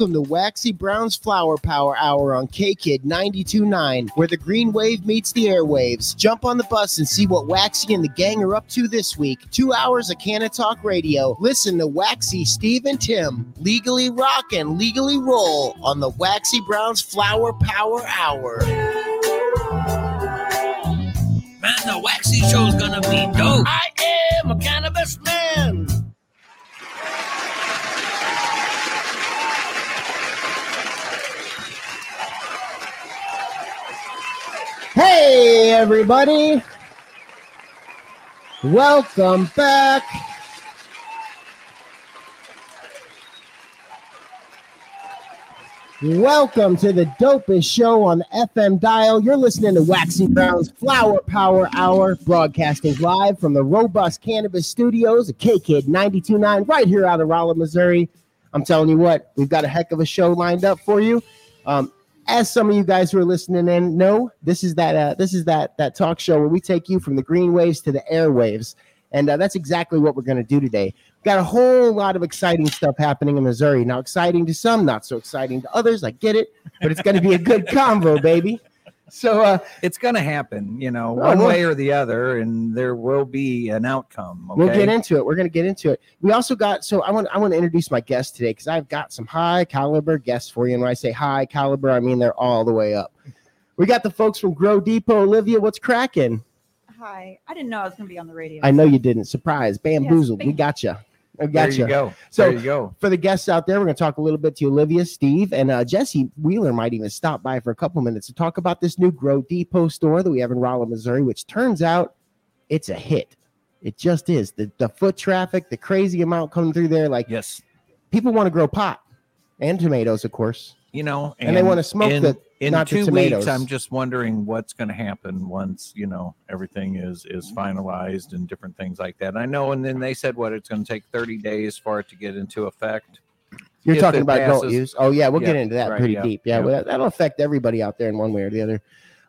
Welcome to Waxy Brown's Flower Power Hour on K Kid 92.9, where the green wave meets the airwaves. Jump on the bus and see what Waxy and the gang are up to this week. Two hours of Canna Talk Radio. Listen to Waxy, Steve, and Tim legally rock and legally roll on the Waxy Brown's Flower Power Hour. Man, the Waxy show's gonna be dope. I am a cannabis man. Hey, everybody. Welcome back. Welcome to the dopest show on the FM dial. You're listening to Waxy Brown's Flower Power Hour, broadcasting live from the Robust Cannabis Studios at K Kid 92.9, right here out of Rolla, Missouri. I'm telling you what, we've got a heck of a show lined up for you. Um, as some of you guys who are listening in know, this is that uh, this is that that talk show where we take you from the green waves to the airwaves, and uh, that's exactly what we're going to do today. Got a whole lot of exciting stuff happening in Missouri. Now, exciting to some, not so exciting to others. I get it, but it's going to be a good convo, baby. So, uh, it's going to happen, you know, Oh, one well- way or the other, and there will be an outcome. Okay? We'll get into it. We're going to get into it. We also got so I want I want to introduce my guest today because I've got some high caliber guests for you. And when I say high caliber, I mean they're all the way up. We got the folks from Grow Depot. Olivia, what's cracking? Hi. I didn't know I was going to be on the radio. I know you didn't. Surprise, bamboozled. we bam. got you. I There got you go. So- there you go. For the guests out there, we're going to talk a little bit to Olivia, Steve, and uh, Jesse Wheeler might even stop by for a couple minutes to talk about this new Grow Depot store that we have in Rolla, Missouri, which turns out it's a hit. It just is. The, the foot traffic, the crazy amount coming through there, like Yes. people want to grow pot and tomatoes, of course. You know, And they wanna smoke in, the- in not two weeks. I'm just wondering what's going to happen once you know everything is is finalized and different things like that. I know, and then they said what it's going to take 30 days for it to get into effect. You're If talking about adult passes- use. Oh yeah, we'll get into that right, pretty yeah, deep. Yeah, yeah. well, that, that'll affect everybody out there in one way or the other.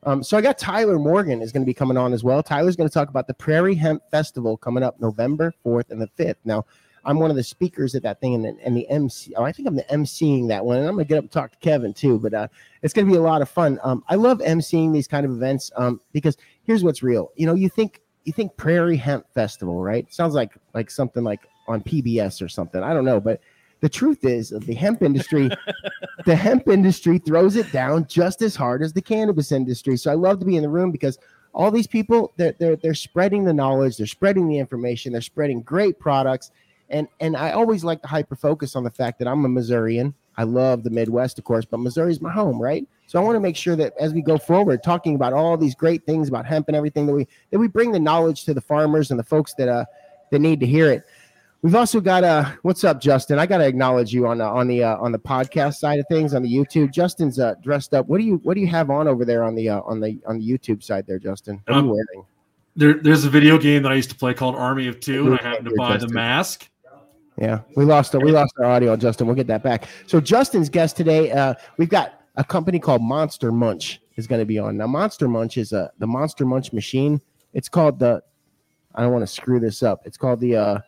Um, so I got Tyler Morgan is going to be coming on as well. Tyler's going to talk about the Prairie Hemp Festival coming up November 4th and the 5th. Now, I'm one of the speakers at that thing and the, and the MC. Oh, I think I'm the MCing that one, and I'm going to get up and talk to Kevin too. But uh, it's going to be a lot of fun. Um, I love MCing these kind of events um, because here's what's real. You know, you think you think Prairie Hemp Festival, right? Sounds like like something like on PBS or something. I don't know, but the truth is the hemp industry the hemp industry throws it down just as hard as the cannabis industry so i love to be in the room because all these people they're, they're they're spreading the knowledge they're spreading the information they're spreading great products and and i always like to hyper focus on the fact that i'm a missourian i love the midwest of course but missouri's my home right so i want to make sure that as we go forward talking about all these great things about hemp and everything that we that we bring the knowledge to the farmers and the folks that uh that need to hear it We've also got uh what's up, Justin? I gotta acknowledge you on the on the uh, on the podcast side of things on the YouTube. Justin's uh, dressed up. What do you what do you have on over there on the uh, on the on the YouTube side there, Justin? What are you Um, wearing? There, there's a video game that I used to play called Army of Two, and I happened to buy the mask. Yeah, we lost our we lost our audio, Justin. We'll get that back. So Justin's guest today, uh, we've got a company called Monster Munch is going to be on. Now, Monster Munch is a the Monster Munch machine. It's called the. I don't want to screw this up. It's called the uh,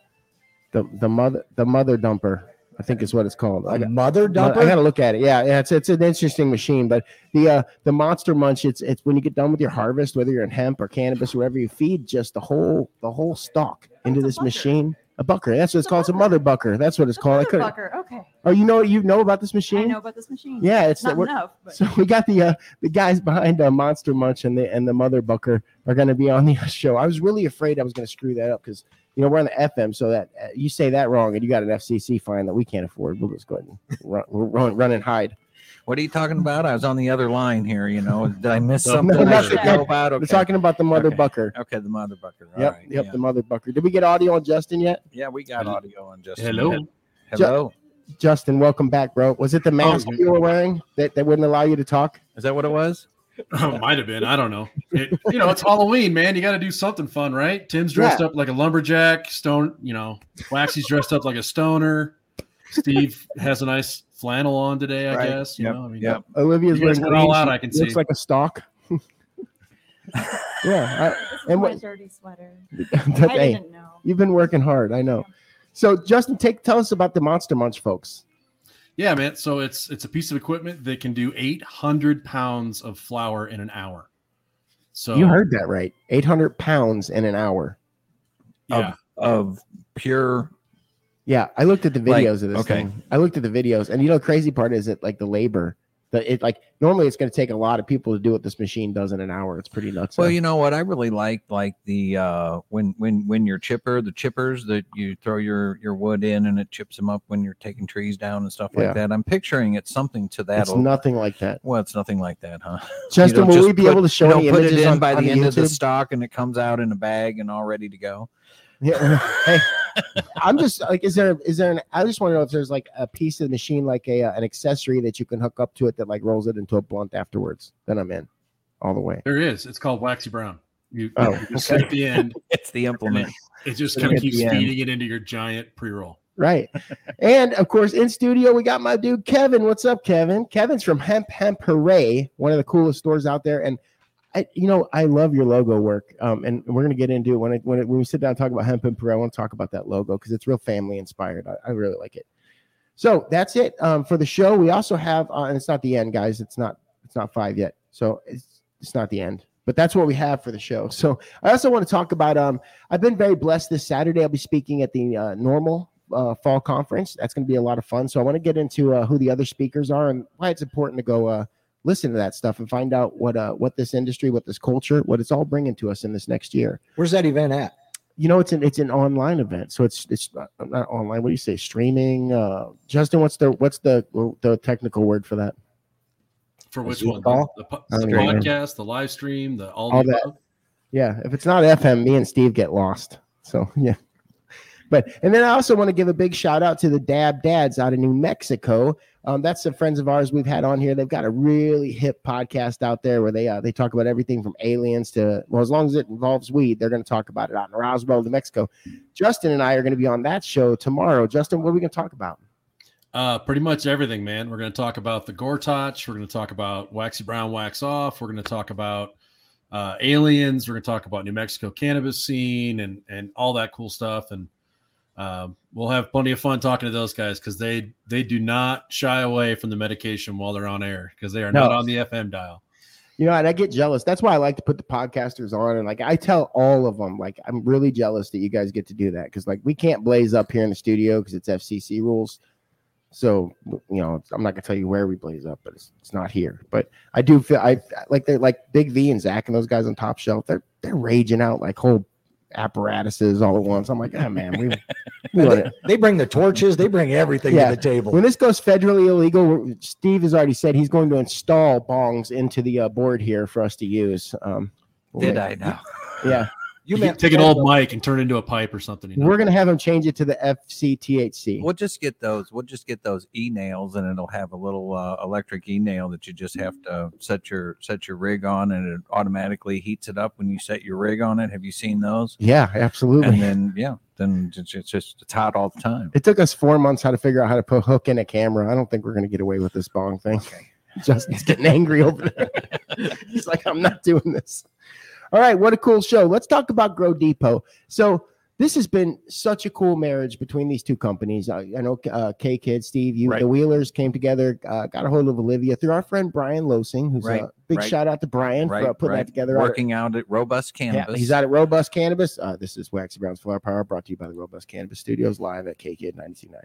the the mother the mother dumper. I think is what it's called. I A got- mother dumper. I dumper? gotta look at it. Yeah, yeah, it's it's an interesting machine. But the uh the monster munch, it's it's when you get done with your harvest, whether you're in hemp or cannabis or whatever, you feed just the whole the whole stalk into this machine. A bucker. That's what it's It's a called. It's a mother bucker. That's what it's called. I couldn't. Motherfucker. Okay. Oh, you know you know about this machine? I know about this machine. Yeah, it's Not the, enough. But so we got the uh, the guys behind uh, Monster Munch and the and the Mother Bucker are going to be on the show. I was really afraid I was going to screw that up because you know we're on the FM, so that uh, you say that wrong and you got an FCC fine that we can't afford. We'll just go ahead and run, run, run and hide. What are you talking about? I was on the other line here. You know, did I miss No, something? no, I should know about? We're talking about the Mother Okay. Bucker. Okay, the mother bucker. All Yep, right, yep, yeah. the Mother Bucker. Did we get audio on Justin yet? Yeah, we got audio on Justin. Hello. Hello. Justin, welcome back, bro. Was it the oh, mask yeah. you were wearing that, that wouldn't allow you to talk? Is that what it was? Oh, might have been. I don't know. It, you know, it's Halloween, man. You got to do something fun, right? Tim's dressed Yeah. up like a lumberjack. Stone, you know, Waxy's dressed up like a stoner. Steve has a nice flannel on today, I Right. guess. You Yep. know, I mean, Yep. Olivia's wearing got all out, I can looks see. like a stock. yeah, this is and my what- dirty sweater. I, I hey, didn't know. you've been working hard. I know. So, Justin, take tell us about the Monster Munch, folks. Yeah, man. So it's it's a piece of equipment that can do 800 pounds of flower in an hour. So You heard that right. 800 pounds in an hour. yeah. Of pure Yeah, I looked at the Like, videos of this okay. thing. I looked at the videos, and you know, the crazy part is that like the labor, that it like normally it's going to take a lot of people to do what this machine does in an hour. It's pretty nuts. Well, you know what I really like, like the uh, when when when your chipper, the chippers that you throw your your wood in and it chips them up when you're taking trees down and stuff like Yeah. that. I'm picturing it's something to that. it's nothing like that. well, it's nothing like that, huh? Justin, will just we be put- able to show you don't put it in on, by on the end of the stalk and it comes out in a bag and all ready to go. Yeah. hey, I'm just like, is there is there an? I just want to know if there's like a piece of the machine, like a uh, an accessory that you can hook up to it that like rolls it into a blunt afterwards. Then I'm in, all the way. There is. It's called waxy brown. You, Oh, you just set the end. It's the implement. It just kind of keeps feeding it into your giant pre-roll. Right. and of course, in studio, we got my dude Kevin. What's up, Kevin? Kevin's from Hemp Hemp Hooray, one of the coolest stores out there. And I, you know, I love your logo work. Um, and we're gonna get into it when I, when it, when we sit down and talk about Hemp and Hooray. I want to talk about that logo because it's real family inspired. I, I really like it. So that's it um, for the show. We also have, uh, and it's not the end, guys. It's not it's not five yet. So it's it's not the end. But that's what we have for the show. So I also want to talk about. Um, I've been very blessed this Saturday. I'll be speaking at the uh, NORML uh, fall conference. That's going to be a lot of fun. So I want to get into uh, who the other speakers are and why it's important to go uh, listen to that stuff and find out what uh, what this industry, what this culture, what it's all bringing to us in this next year. Where's that event at? You know, it's an it's an online event, so it's it's not, not online. What do you say? Streaming. Uh, Justin, what's the what's the the technical word for that? For which Zoom one? call? The, po- I the don't know. podcast, the live stream, the all, All the that. above? Yeah, if it's not FM, me and Steve get lost. So yeah. But and then I also want to give a big shout out to the Dab Dads out of New Mexico. Um, that's some friends of ours we've had on here. They've got a really hip podcast out there where they uh, they talk about everything from aliens to well, as long as it involves weed, they're going to talk about it out in Roswell, New Mexico. Justin and I are going to be on that show tomorrow. Justin, what are we going to talk about? Uh, pretty much everything, man. We're going to talk about the Gortach. We're going to talk about Waxy Brown Wax Off. We're going to talk about uh, aliens. We're going to talk about New Mexico cannabis scene and and all that cool stuff. And um, we'll have plenty of fun talking to those guys because they they do not shy away from the medication while they're on air because they are not on the FM dial. You know, and I get jealous. That's why I like to put the podcasters on. And like I tell all of them, like I'm really jealous that you guys get to do that because like we can't blaze up here in the studio because it's FCC rules. So you know, I'm not gonna tell you where we blaze up, but it's, it's not here. But I do feel I like they're like Big V and Zach and those guys on Top Shelf. They're they're raging out like whole apparatuses all at once. I'm like, oh man, we, we They, they bring the torches. They bring everything Yeah. to the table. When this goes federally illegal, Steve has already said he's going to install bongs into the uh, board here for us to use. Um, we'll Did make- I know? Yeah. You You take an old mic and turn it into a pipe or something. You know? We're gonna have them change it to the FCTHC. We'll just get those. We'll just get those e nails, and it'll have a little uh, electric e nail that you just have to set your set your rig on, and it automatically heats it up when you set your rig on it. Have you seen those? Yeah, absolutely. And then yeah, then it's, it's just it's hot all the time. it took us four months how to figure out how to put hook in a camera. I don't think we're gonna get away with this bong thing. Justin's getting angry over there. He's like, I'm not doing this. All right, what a cool show. Let's talk about Grow Depot. So this has been such a cool marriage between these two companies. I, I know uh, K Kid, Steve, you, Right. the Wheelers came together, uh, got a hold of Olivia through our friend Brian Losing, who's Right, a big right. shout out to Brian for uh, putting that together. Working out at Robust Cannabis. Yeah, he's out at Robust Cannabis. Uh, this is Waxy Brown's Flower Power brought to you by the Robust Cannabis Studios live at KKid 929.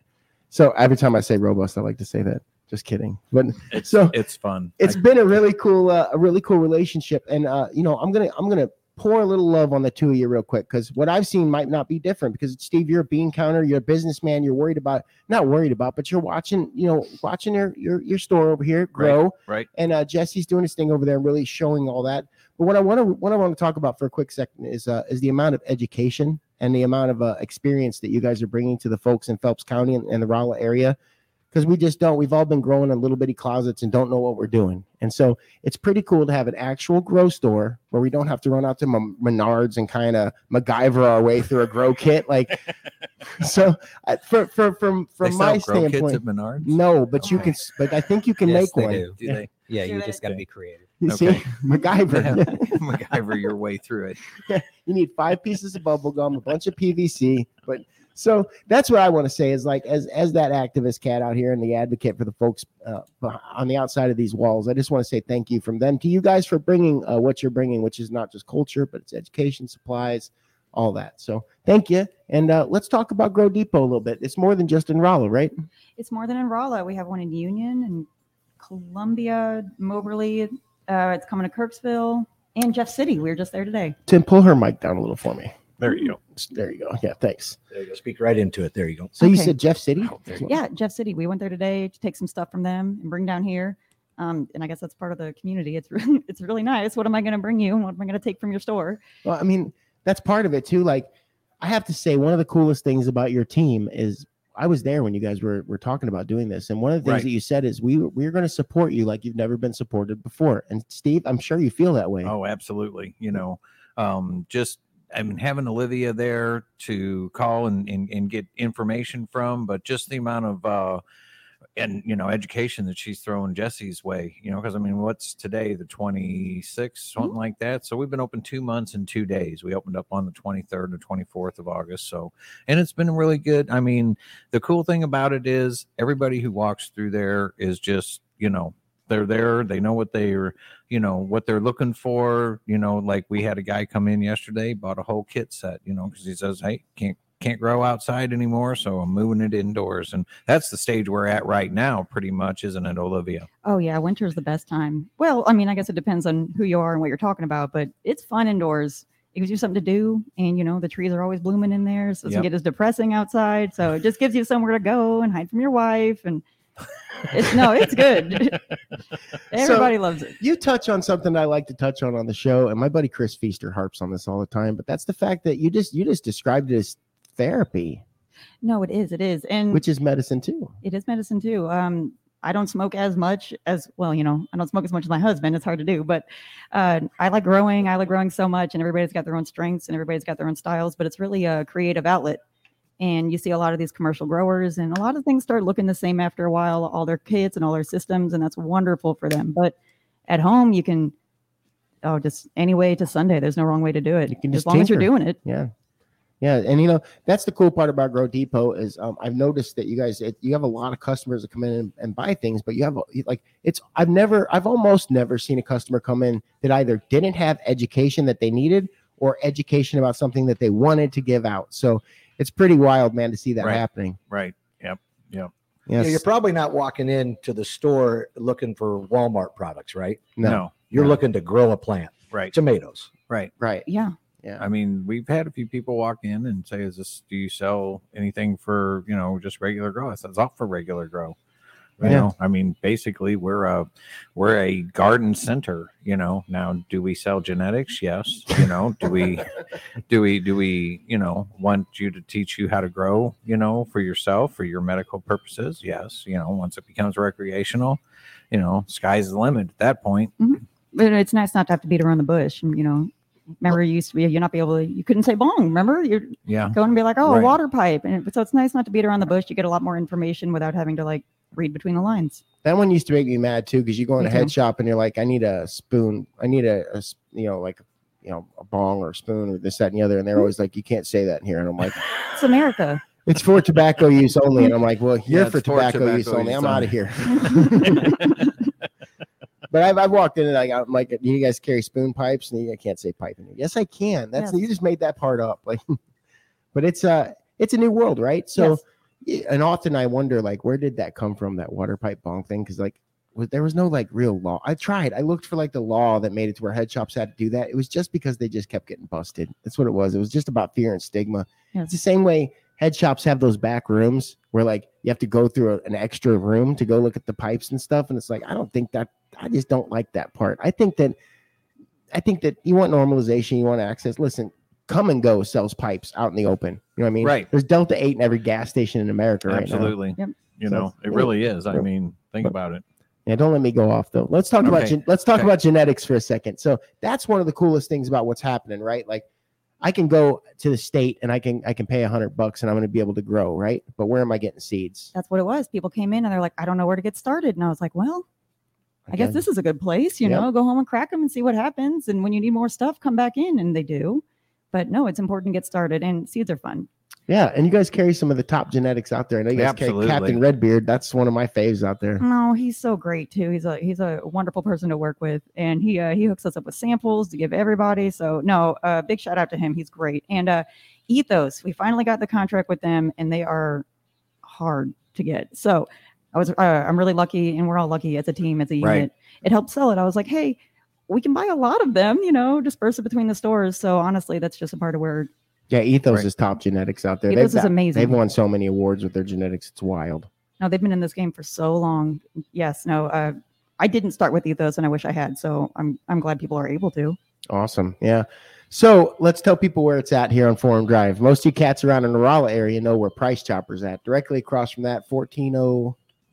So every time I say robust, I like to say that. Just kidding. But It's, so it's fun. it's I- been a really cool, uh, a really cool relationship. And uh, you know, I'm gonna I'm gonna pour a little love on the two of you real quick because what I've seen might not be different. Because Steve, you're a bean counter, you're a businessman, you're worried about not worried about, but you're watching, you know, watching your your your store over here grow right. and uh, Jesse's doing his thing over there, and really showing all that. But what I want to what I want to talk about for a quick second is uh, is the amount of education and the amount of uh, experience that you guys are bringing to the folks in Phelps County and, and the Rolla area, because we just don't. We've all been growing in little bitty closets and don't know what we're doing. And so it's pretty cool to have an actual grow store where we don't have to run out to M- Menards and kind of MacGyver our way through a grow kit. Like, so uh, for, for, from They from sell my grow kits standpoint, at Menards. no, but you can. But I think you can Yes, make they one. do. Do Yeah. they? Yeah, you just got to be creative. You Okay. see, MacGyver. MacGyver your way through it. you need five pieces of bubble gum, a bunch of PVC. But so that's what I want to say is like as as that activist cat out here and the advocate for the folks uh, on the outside of these walls. I just want to say thank you from them to you guys for bringing uh, what you're bringing, which is not just culture, but it's education, supplies, all that. So thank you, and uh, let's talk about Grow Depot a little bit. It's more than just in Rolla, right? It's more than in Rolla. We have one in Union and Columbia, Moberly. Uh, it's coming to Kirksville and Jeff City. We were just there today. Tim, pull her mic down a little for me. There you go. There you go. Yeah, thanks. There you go. Speak right into it. There you go. So you Okay. said Jeff City? Yeah, Jeff City. We went there today to take some stuff from them and bring down here. Um, and I guess that's part of the community. It's really, it's really nice. What am I going to bring you? and What am I going to take from your store? Well, I mean, that's part of it too. Like, I have to say, one of the coolest things about your team is I was there when you guys were were talking about doing this, and one of the things Right. that you said is we we're going to support you like you've never been supported before. And Steve, I'm sure you feel that way. Oh, absolutely. You know, um, just I mean, having Olivia there to call and, and, and get information from, but just the amount of uh, and you know education that she's throwing Jesse's way. You know, because I mean, what's today? The 26th, something like that. So we've been open two months and two days. We opened up on the 23rd and 24th of August. So, and it's been really good. I mean, the cool thing about it is everybody who walks through there is just you know they're there they know what they're you know what they're looking for you know like we had a guy come in yesterday bought a whole kit set you know because he says hey can't can't grow outside anymore so i'm moving it indoors and that's the stage we're at right now pretty much isn't it olivia Oh yeah, winter's the best time. Well, I mean, I guess it depends on who you are and what you're talking about, but it's fun indoors. It gives you something to do, and you know the trees are always blooming in there, so it doesn't Yep. get as depressing outside. So it just gives you somewhere to go and hide from your wife, and it's no, it's good. Everybody loves it. You touch on something I like to touch on on the show, and my buddy Chris Feaster harps on this all the time. But that's the fact that you just you just described it as therapy, No, it is, it is, and which is medicine too. it is medicine too. Um, I don't smoke as much as well, you know, I don't smoke as much as my husband. It's hard to do, but uh, I like growing. I like growing so much, and everybody's got their own strengths and everybody's got their own styles. But it's really a creative outlet. And you see a lot of these commercial growers, and a lot of things start looking the same after a while. All their kits and all their systems, and that's wonderful for them. But at home, you can oh, just any way to Sunday. There's no wrong way to do it. You can as long as you're doing it. Yeah. Yeah, and you know that's the cool part about Grow Depot is um, I've noticed that you guys it, you have a lot of customers that come in and, and buy things, but you have a- like it's I've never I've almost never seen a customer come in that either didn't have education that they needed or education about something that they wanted to give out. So it's pretty wild, man, to see that Right. happening. right yep yep You know, Yes, you're probably not walking into the store looking for Walmart products, right? no, no You're no, looking to grow a plant, right tomatoes. right right, Yeah. yeah, I mean, we've had a few people walk in and say, "Is this? Do you sell anything for you know just regular grow?" I said, "It's all for regular grow." You Yeah. know, I mean, basically, we're a we're a garden center. You know, now do we sell genetics? Yes. You know, do we do we do we you know want you to teach you how to grow? You know, for yourself for your medical purposes? Yes. You know, once it becomes recreational, you know, sky's the limit at that point. Mm-hmm. but it's nice not to have to beat around the bush. And, you know, remember you used to be, you not be able to, you couldn't say bong. Remember you're Yeah. going and be like, oh, a Right. water pipe. And so it's nice not to beat around the bush. You get a lot more information without having to like read between the lines. that one used to make me mad too because you go in Me a head too. shop and you're like, I need a spoon, I need a, you know like you know a bong or a spoon or this that and the other, and they're always like, you can't say that in here, and I'm like. It's America. It's for tobacco use only. And I'm like, well, you're Yeah, for it's for tobacco, use only. use I'm out of here. but I've, I've walked in and like, I'm like, you guys carry spoon pipes? And you, I can't say pipe in here. Yes, I can. That's Yes. you just made that part up. Like, but it's uh it's a new world, right? So, Yes. And often I wonder, like, where did that come from? That water pipe bong thing? Because like, there was no like real law. I tried. I looked for like the law that made it to where head shops had to do that. It was just because they just kept getting busted. That's what it was. It was just about fear and stigma. It's the same way head shops have those back rooms where like you have to go through a- an extra room to go look at the pipes and stuff. And it's like, I don't think that, I just don't like that part. I think that, I think that you want normalization, you want access. Listen, Kum & Go sells pipes out in the open. You know what I mean? Right. There's Delta 8 in every gas station in America right now. Absolutely. Yep. You So know, it really is. I mean, think But- about it. Yeah, don't let me go off though. Let's talk about gen- let's talk Okay. about genetics for a second. So that's one of the coolest things about what's happening, right? Like I can go to the state and I can I can pay a hundred bucks and I'm going to be able to grow, right? But where am I getting seeds? That's what it was. People came in and they're like, I don't know where to get started. And I was like, well, I guess this is a good place, you Yep. know, go home and crack them and see what happens. And when you need more stuff, come back in and they do. But no, it's important to get started and seeds are fun. Yeah, and you guys carry some of the top genetics out there. I know you guys Absolutely. carry Captain Redbeard. That's one of my faves out there. No, he's so great too. He's a he's a wonderful person to work with, and he uh, he hooks us up with samples to give everybody. So no, uh, big shout out to him. He's great. And uh, Ethos, we finally got the contract with them, and they are hard to get. So I was uh, I'm really lucky, and we're all lucky as a team as a Right. unit. It helped sell it. I was like, hey, we can buy a lot of them, you know, disperse it between the stores. So honestly, that's just a part of where Yeah, Ethos Right. is top genetics out there. Ethos they've, is amazing. They've won so many awards with their genetics. It's wild. No, they've been in this game for so long. Yes, no, uh, I didn't start with Ethos, and I wish I had. So I'm I'm glad people are able to. Awesome. Yeah. So let's tell people where it's at here on Forum Drive. Most of you cats around in the Rolla area know where Price Chopper's at. Directly across from that,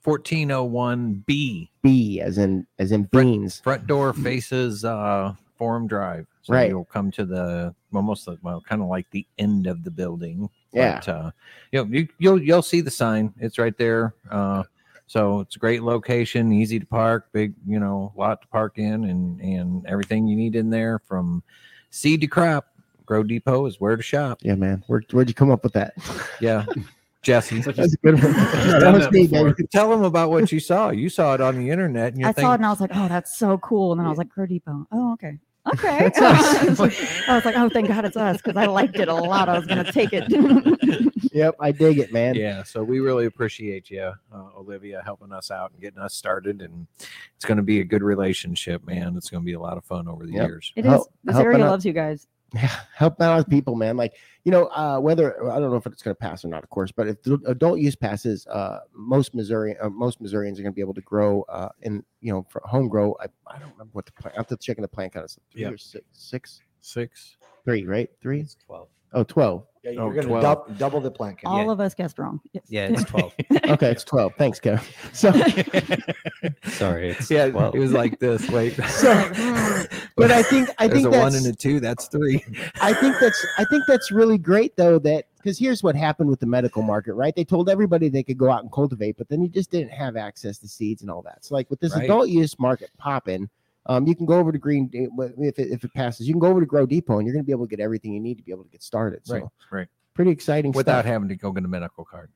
140B, 1401B. as in as in Front- beans. Front door faces uh Forum Drive. So Right. you'll come to the almost like- well, kind of like the end of the building. Yeah. But, uh, you know, you, you'll you'll see the sign. It's right there. Uh, so it's a great location, easy to park, big, you know, lot to park in, and and everything you need in there from seed to crop. Grow Depot is where to shop. Yeah, man. Where, where'd you come up with that? Yeah, Jesse. It's like That's good one. he's that was that me, before. Tell them about what you saw. You saw it on the internet, and you're I thinking, saw it and I was like, oh, that's so cool. And then I was like, Grow Depot. Oh, okay. Okay. That's us. I was like, oh, thank God it's us because I liked it a lot. I was going to take it. Yep, I dig it, man. Yeah, so we really appreciate you, uh, Olivia, helping us out and getting us started. And it's going to be a good relationship, man. It's going to be a lot of fun over the Yep. years. It is. Help- This area loves you guys. Help out people, man. Like you know, uh, whether I don't know if it's going to pass or not, of course. But if the adult use passes, uh, most Missouri, uh, most Missourians are going to be able to grow uh, in you know for home grow. I, I don't remember what the plant. I have to check in the plant kind of three Yeah. or six, six, Six. three, right? Three. It's 12. Oh, 12. Yeah, Oh, you're going 12. to dub, double the plant count. All of us guessed wrong. Yes. Yeah, it's 12. Okay, it's 12. Thanks, Kevin. So, Sorry, it's Yeah, 12. it was like this. Wait. so but I think I There's think a one that's and a two. That's three. I think that's I think that's really great though that because here's what happened with the medical market, right? They told everybody they could go out and cultivate, but then you just didn't have access to seeds and all that. So like with this Right. adult use market popping, um, you can go over to Green if it, if it passes, you can go over to Grow Depot and you're going to be able to get everything you need to be able to get started. So Right. Right. pretty exciting Without stuff. having to go get a medical card.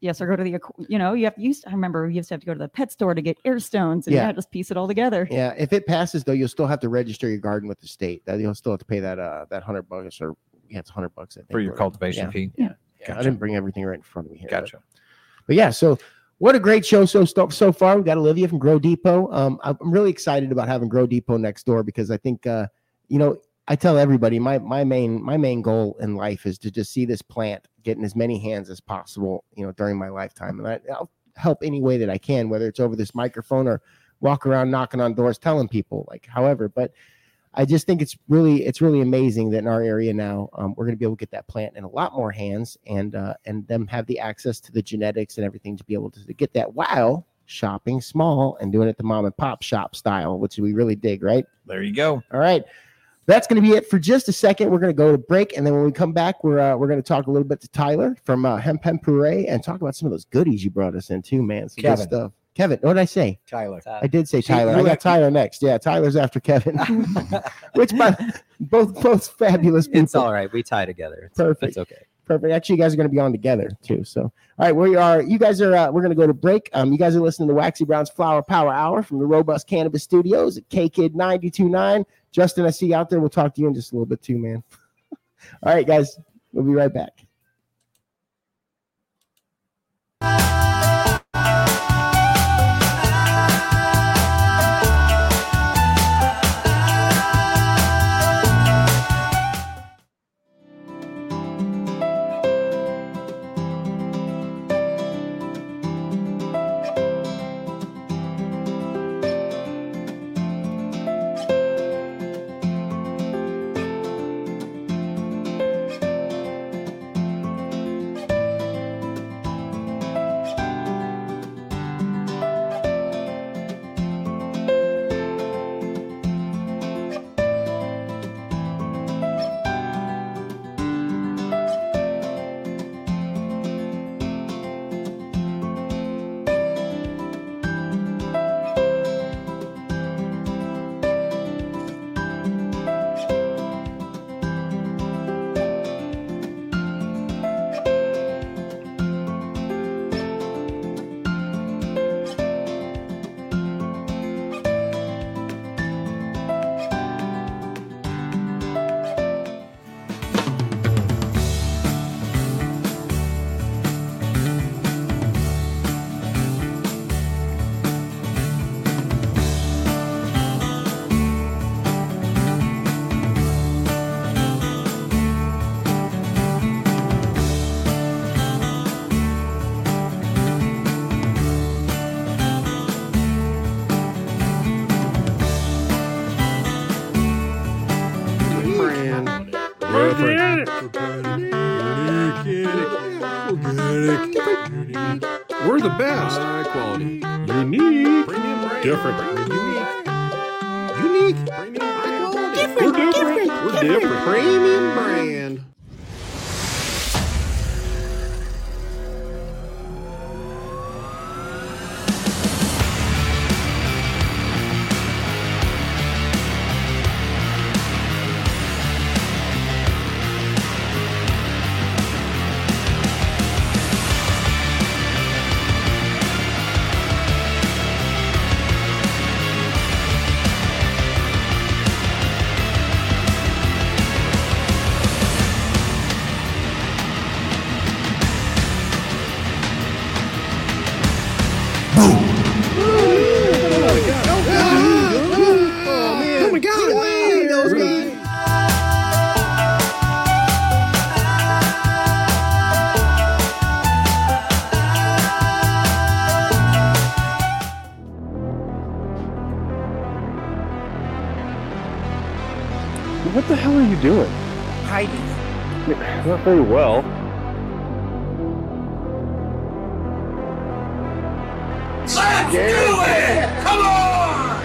Yes, or go to the, you know, you have to use, I remember you used to have to go to the pet store to get air stones and Yeah. yeah, just piece it all together. Yeah, if it passes though, you'll still have to register your garden with the state. That you'll still have to pay that uh that hundred bucks or yeah, it's hundred bucks I think For your or- cultivation yeah. fee. Yeah, I Gotcha. didn't bring everything right in front of me here. but- Gotcha. But yeah, so what a great show so so, far. We got Olivia from Grow Depot. Um, I'm really excited about having Grow Depot next door because I think uh, you know, I tell everybody my my main my main goal in life is to just see this plant get in as many hands as possible, you know, during my lifetime, and I, I'll help any way that I can, whether it's over this microphone or walk around knocking on doors telling people, like however. But I just think it's really it's really amazing that in our area now um, we're going to be able to get that plant in a lot more hands and uh, and them have the access to the genetics and everything to be able to, to get that while shopping small and doing it the mom and pop shop style, which we really dig, right? There you go. All right. That's going to be it for just a second. We're going to go to break, and then when we come back, we're uh, we're going to talk a little bit to Tyler from uh, Hemp Hemp Hooray and talk about some of those goodies you brought us in too, man. Some good Kevin. stuff. Kevin, what did I say? Tyler. I did say See, Tyler. I got Tyler next. Yeah, Tyler's after Kevin. Which, by both both fabulous people. It's all right. We tie together. It's, Perfect. It's okay. Perfect. Actually, you guys are going to be on together too. So, all right, we are. You guys are. Uh, we're going to go to break. Um, you guys are listening to Waxy Brown's Flower Power Hour from the Robust Cannabis Studios at K Kid 929. Justin, I see you out there. We'll talk to you in just a little bit too, man. all right, guys, we'll be right back. Not very well. Let's do it! Come on!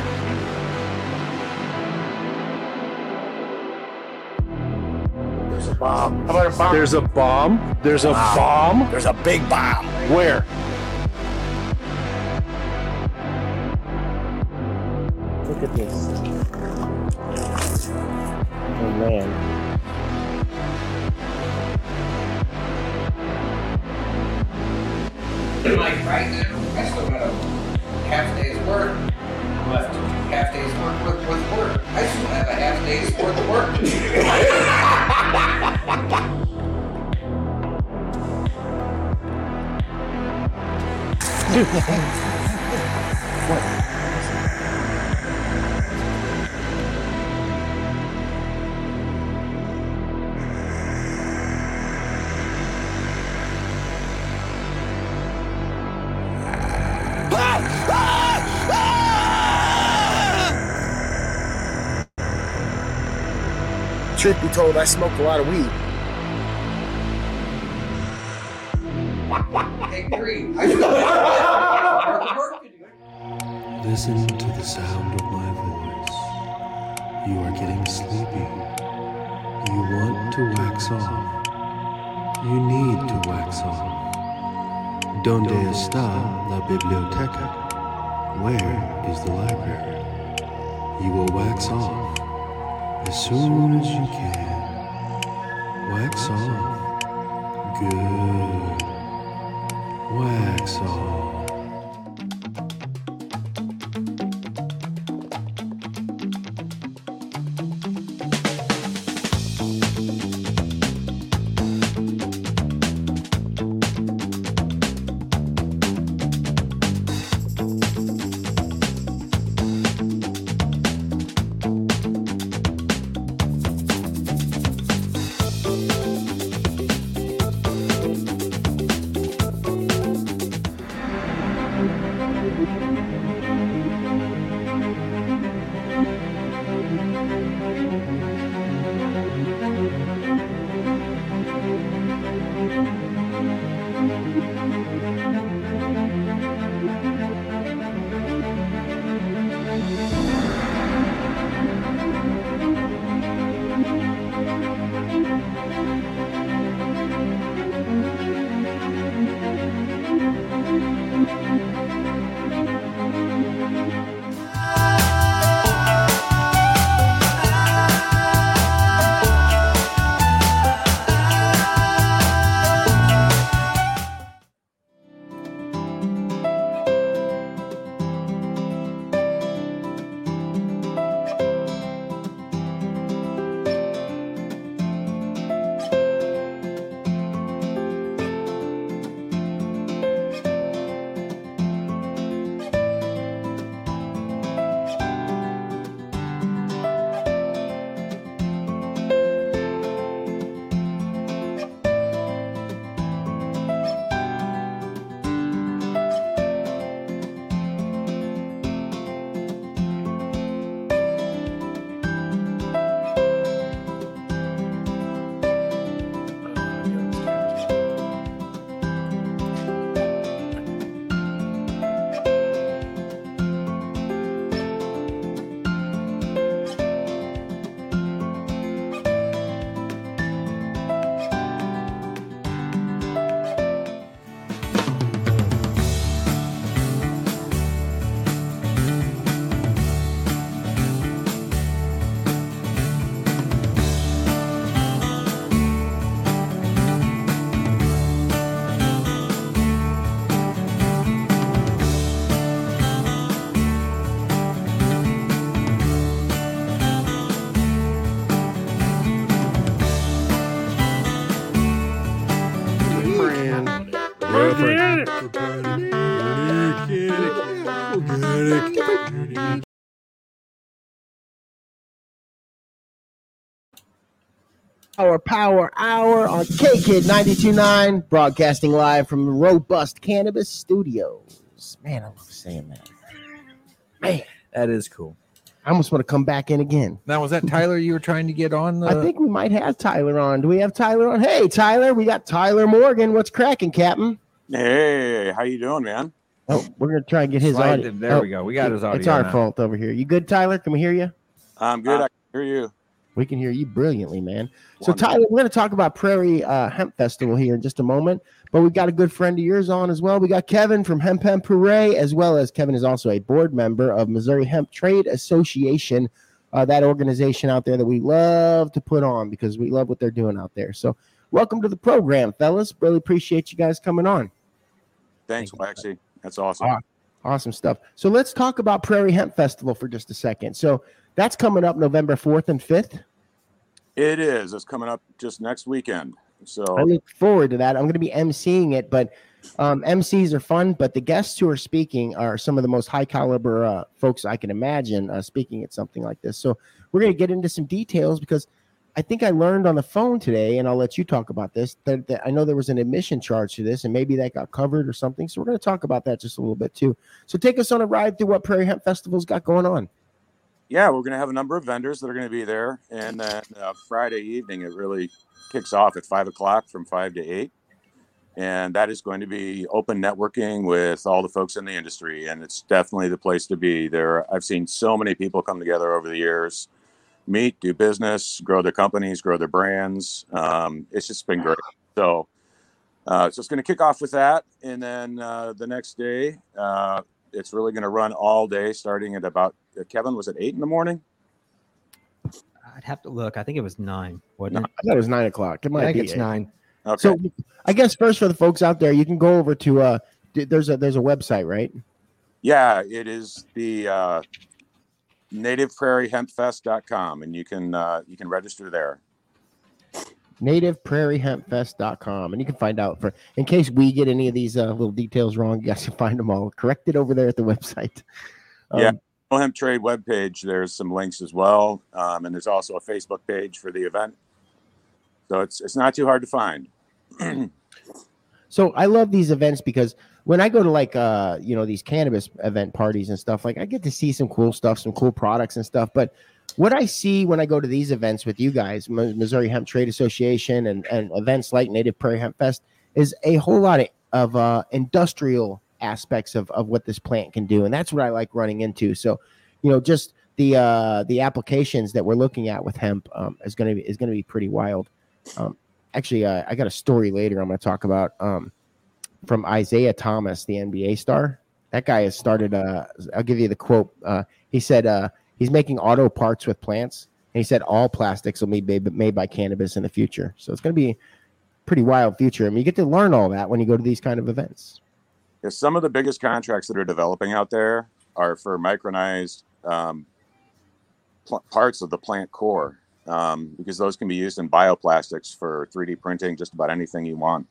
There's a bomb. How about a bomb? There's a bomb. There's a Wow. bomb. There's a big bomb. Where? Look at this. Oh man. Like right now, I still got a half day's work left. Half day's work with, with work. I still have a half day's worth of work to Truth be told, I smoked a lot of weed. Hey, Green, I still have work to do. Listen to the sound of my voice. You are getting sleepy. You want to wax off. You need to wax off. Donde está la biblioteca? Where is the library? You will wax off as soon as you can. Wax off. Good. Wax off. Kid 92.9, broadcasting live from Robust Cannabis Studios. Man, I love saying that. Man, That is cool. I almost want to come back in again. Now, was that Tyler you were trying to get on? The... I think we might have Tyler on. Do we have Tyler on? Hey, Tyler, we got Tyler Morgan. What's cracking, Captain? Hey, how you doing, man? Oh, we're gonna try and get his Slide audio. him. There Oh, we go. We got his audio. It's our now. fault over here. You good, Tyler? Can we hear you? I'm good. Uh, I can hear you. We can hear you brilliantly, man. So, Wonderful. Tyler, we're going to talk about Prairie uh, Hemp Festival here in just a moment, but we've got a good friend of yours on as well. We got Kevin from Hemp Hemp Hooray, as well as Kevin is also a board member of Missouri Hemp Trade Association, uh, that organization out there that we love to put on because we love what they're doing out there. So, welcome to the program, fellas. Really appreciate you guys coming on. Thanks, Waxy. That's awesome. Awesome stuff. So, let's talk about Prairie Hemp Festival for just a second. So, that's coming up November 4th and 5th. It is. It's coming up just next weekend. So I look forward to that. I'm going to be emceeing it, but um, MCs are fun. But the guests who are speaking are some of the most high caliber uh, folks I can imagine uh, speaking at something like this. So we're going to get into some details because I think I learned on the phone today, and I'll let you talk about this. That, that I know there was an admission charge to this, and maybe that got covered or something. So we're going to talk about that just a little bit too. So take us on a ride through what Prairie Hemp Festival's got going on. Yeah, we're going to have a number of vendors that are going to be there, and then uh, Friday evening it really kicks off at five o'clock from five to eight, and that is going to be open networking with all the folks in the industry, and it's definitely the place to be. There, I've seen so many people come together over the years, meet, do business, grow their companies, grow their brands. Um, it's just been great. So. Uh, so it's going to kick off with that, and then uh, the next day, uh, it's really going to run all day, starting at about uh, Kevin was it eight in the morning. I'd have to look. I think it was nine, wasn't it? I thought it was nine o'clock. It might I think be it's eight. nine. Okay. So I guess first for the folks out there, you can go over to uh there's a there's a website, right? yeah, it is the uh, nativeprairiehempfest.com, and you can uh, you can register there. nativeprairiehempfest.com and you can find out for in case we get any of these uh, little details wrong you guys can find them all corrected over there at the website Yeah. Um, No Hemp Trade webpage. There's some links as well, um, and there's also a Facebook page for the event. So it's it's not too hard to find. so i love these events because when i go to like uh you know these cannabis event parties and stuff like i get to see some cool stuff some cool products and stuff but what i see when i go to these events with you guys missouri hemp trade association and, and events like native prairie hemp fest is a whole lot of, uh, industrial aspects of, of what this plant can do. And that's what i like running into. So you know just the uh the applications that we're looking at with hemp um, is going to be is going to be pretty wild. Um, actually uh, i got a story later i'm going to talk about um, from isaiah thomas the nba star. That guy has started uh, i'll give you the quote uh, he said uh, he's making auto parts with plants. And he said all plastics will be made, by cannabis in the future. So it's going to be a pretty wild future. I mean, you get to learn all that when you go to these kind of events. Yeah, some of the biggest contracts that are developing out there are for micronized um, pl- parts of the plant core um, because those can be used in bioplastics for 3D printing, just about anything you want.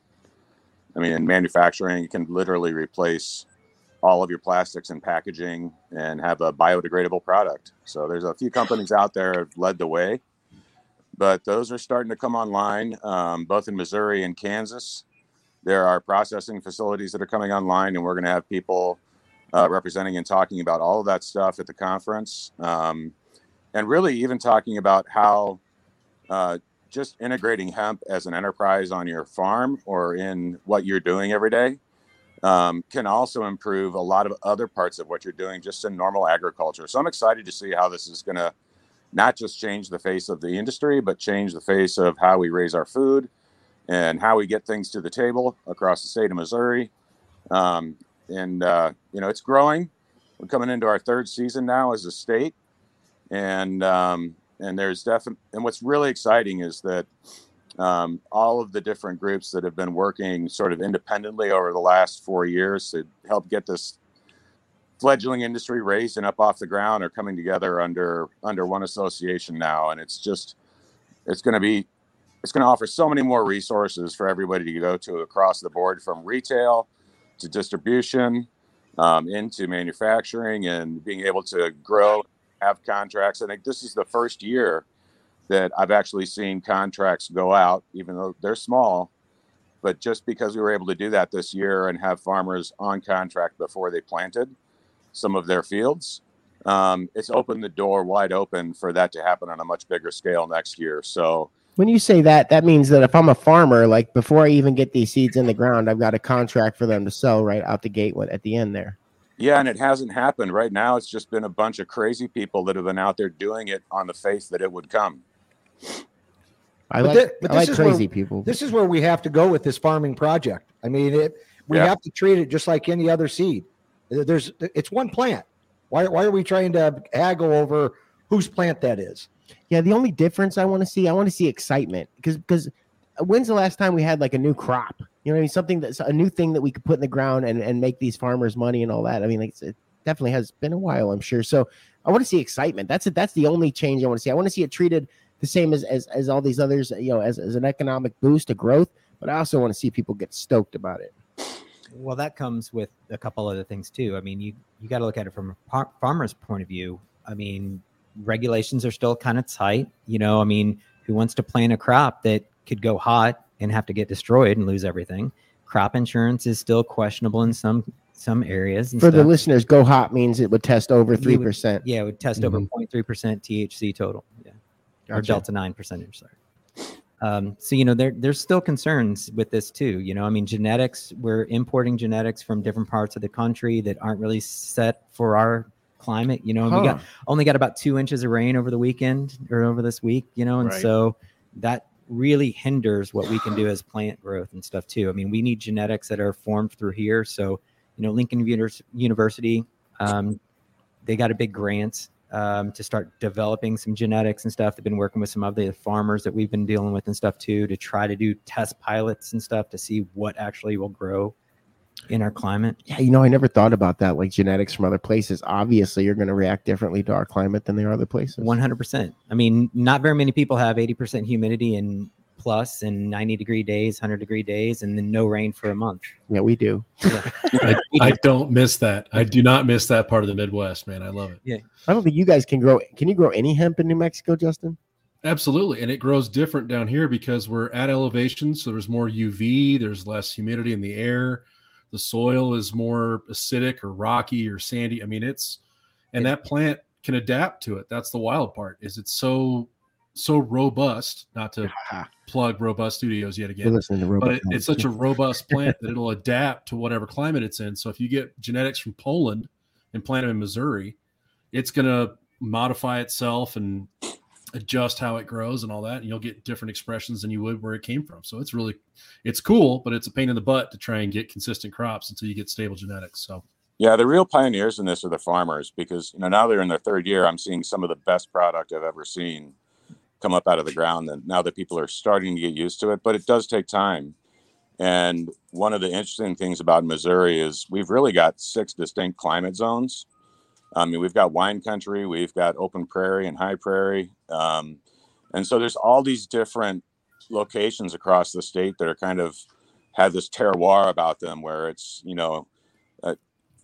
I mean, in manufacturing, you can literally replace all of your plastics and packaging and have a biodegradable product. So there's a few companies out there have led the way, but those are starting to come online, um, both in Missouri and Kansas. There are processing facilities that are coming online, and we're going to have people uh, representing and talking about all of that stuff at the conference, um, and really even talking about how uh, just integrating hemp as an enterprise on your farm or in what you're doing every day um, can also improve a lot of other parts of what you're doing just in normal agriculture. So I'm excited to see how this is going to not just change the face of the industry, but change the face of how we raise our food and how we get things to the table across the state of Missouri. Um, and uh, you know, it's growing. We're coming into our third season now as a state, and um, and there's definitely and what's really exciting is that um, all of the different groups that have been working sort of independently over the last four years to help get this fledgling industry raised and up off the ground are coming together under under one association now, and it's just it's going to be it's going to offer so many more resources for everybody to go to across the board from retail to distribution um, into manufacturing and being able to grow have contracts. I think this is the first year that I've actually seen contracts go out, even though they're small. But just because we were able to do that this year and have farmers on contract before they planted some of their fields, um, it's opened the door wide open for that to happen on a much bigger scale next year. So, When you say that, that means that if I'm a farmer, like before I even get these seeds in the ground, I've got a contract for them to sell right out the gate at the end there. Yeah, and it hasn't happened. Right now, it's just been a bunch of crazy people that have been out there doing it on the faith that it would come. I But like, thi- but I like this is where- crazy people. This is where we have to go with this farming project. I mean, it, we Yeah. have to treat it just like any other seed. There's, it's one plant. Why, why are we trying to haggle over whose plant that is? Yeah, the only difference I want to see, I want to see excitement because because uh, when's the last time we had like a new crop? You know, what I mean, something that's a new thing that we could put in the ground and and make these farmers money and all that. I mean, like, it definitely has been a while, I'm sure. So I want to see excitement. That's it. That's the only change I want to see. I want to see it treated the same as as, as all these others. You know, as, as an economic boost to growth. But I also want to see people get stoked about it. Well, that comes with a couple other things too. I mean, you you got to look at it from a farmer's point of view. I mean, regulations are still kind of tight. You know, I mean, who wants to plant a crop that could go hot and have to get destroyed and lose everything? Crop insurance is still questionable in some some areas. And For the listeners, go hot means it would test over three percent. yeah, it would test over mm-hmm. 0.3 percent THC total. Yeah, or delta nine percentage. Sorry. Um, so you know there there's still concerns with this too. You know, I mean, genetics. We're importing genetics from different parts of the country that aren't really set for our climate. You know, and we got only got about two inches of rain over the weekend or over this week. You know, and Right. so that really hinders what we can do as plant growth and stuff too. I mean, we need genetics that are formed through here. So you know, Lincoln Univers- University, um, they got a big grant um, to start developing some genetics and stuff. They've been working with some of the farmers that we've been dealing with and stuff too to try to do test pilots and stuff to see what actually will grow in our climate. Yeah, you know, I never thought about that. Like genetics from other places, obviously, you're going to react differently to our climate than they are other places. One hundred percent. I mean, not very many people have eighty percent humidity and plus and ninety degree days, hundred degree days, and then no rain for a month. Yeah, we do. I, I don't miss that. I do not miss that part of the Midwest, man. I love it. Yeah. I don't think you guys can grow. Can you grow any hemp in New Mexico, Justin? Absolutely. And it grows different down here because we're at elevation. So there's more UV, there's less humidity in the air. The soil is more acidic or rocky or sandy. I mean, it's, and that plant can adapt to it. That's the wild part is it's so, so robust, not to plug robust studios yet again, listening to but it, it's such a robust plant that it'll adapt to whatever climate it's in. So if you get genetics from Poland and plant them in Missouri, it's going to modify itself and adjust how it grows and all that and you'll get different expressions than you would where it came from so it's really it's cool but it's a pain in the butt to try and get consistent crops until you get stable genetics so Yeah, the real pioneers in this are the farmers because you know now they're in their third year. I'm seeing some of the best product I've ever seen come up out of the ground, and now that people are starting to get used to it. But it does take time. And one of the interesting things about Missouri is we've really got six distinct climate zones. I mean, we've got wine country, we've got open prairie and high prairie, um, and so there's all these different locations across the state that are kind of have this terroir about them, where it's you know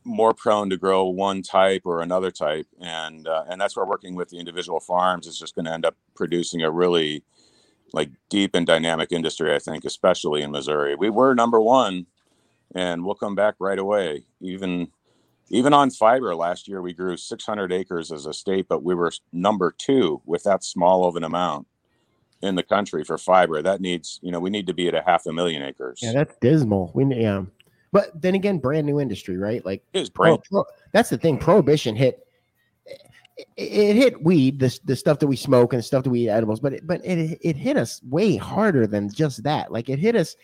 more prone to grow one type or another type and uh, and that's where working with the individual farms is just going to end up producing a really like deep and dynamic industry i think especially in missouri. We were number one and we'll come back right away. Even even on fiber last year we grew 600 acres as a state but we were number two with that small of an amount in the country for fiber. That needs you know we need to be at a half a million acres. Yeah, that's dismal. We yeah, but then again, brand new industry, right? Like it pro- brand pro- that's the thing. Prohibition hit. It, it hit weed, the, the stuff that we smoke and the stuff that we eat edibles, but it, but it it hit us way harder than just that. Like it hit us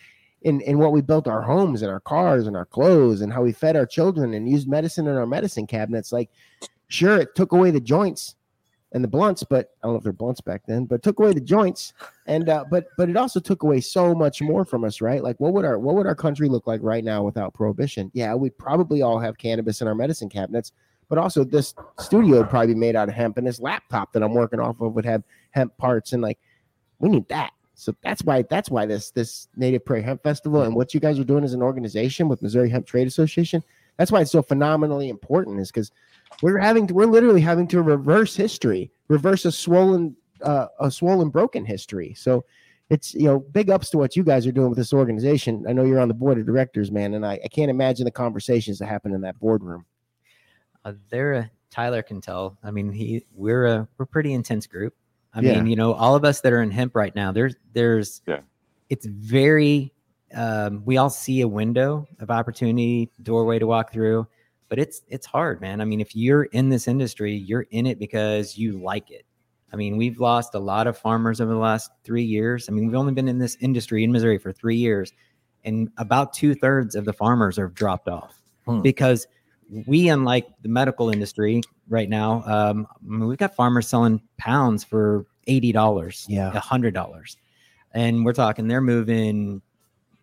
in in what we built our homes and our cars and our clothes and how we fed our children and used medicine in our medicine cabinets. Like, sure, it took away the joints and the blunts, but I don't know if they're blunts back then, but took away the joints and uh, but but it also took away so much more from us, right? Like what would our what would our country look like right now without prohibition? Yeah, we'd probably all have cannabis in our medicine cabinets, but also this studio would probably be made out of hemp, and this laptop that I'm working off of would have hemp parts, and like we need that. So that's why that's why this this Native Prairie Hemp Festival and what you guys are doing as an organization with Missouri Hemp Trade Association, that's why it's so phenomenally important, is because we're having to, we're literally having to reverse history, reverse a swollen uh, a swollen broken history. So it's you know big ups to what you guys are doing with this organization. I know you're on the board of directors, man, and I, I can't imagine the conversations that happen in that boardroom. Uh, they're a, Tyler can tell. I mean, he we're a we're a pretty intense group. I Yeah. mean, you know, all of us that are in hemp right now, there's there's Yeah. it's very um, we all see a window of opportunity, doorway to walk through, but it's it's hard, man. I mean, if you're in this industry, you're in it because you like it. I mean, we've lost a lot of farmers over the last three years. I mean, we've only been in this industry in Missouri for three years, and about two thirds of the farmers have dropped off Hmm. because we, unlike the medical industry right now, um, I mean, we've got farmers selling pounds for eighty dollars, Yeah. a hundred dollars, and we're talking they're moving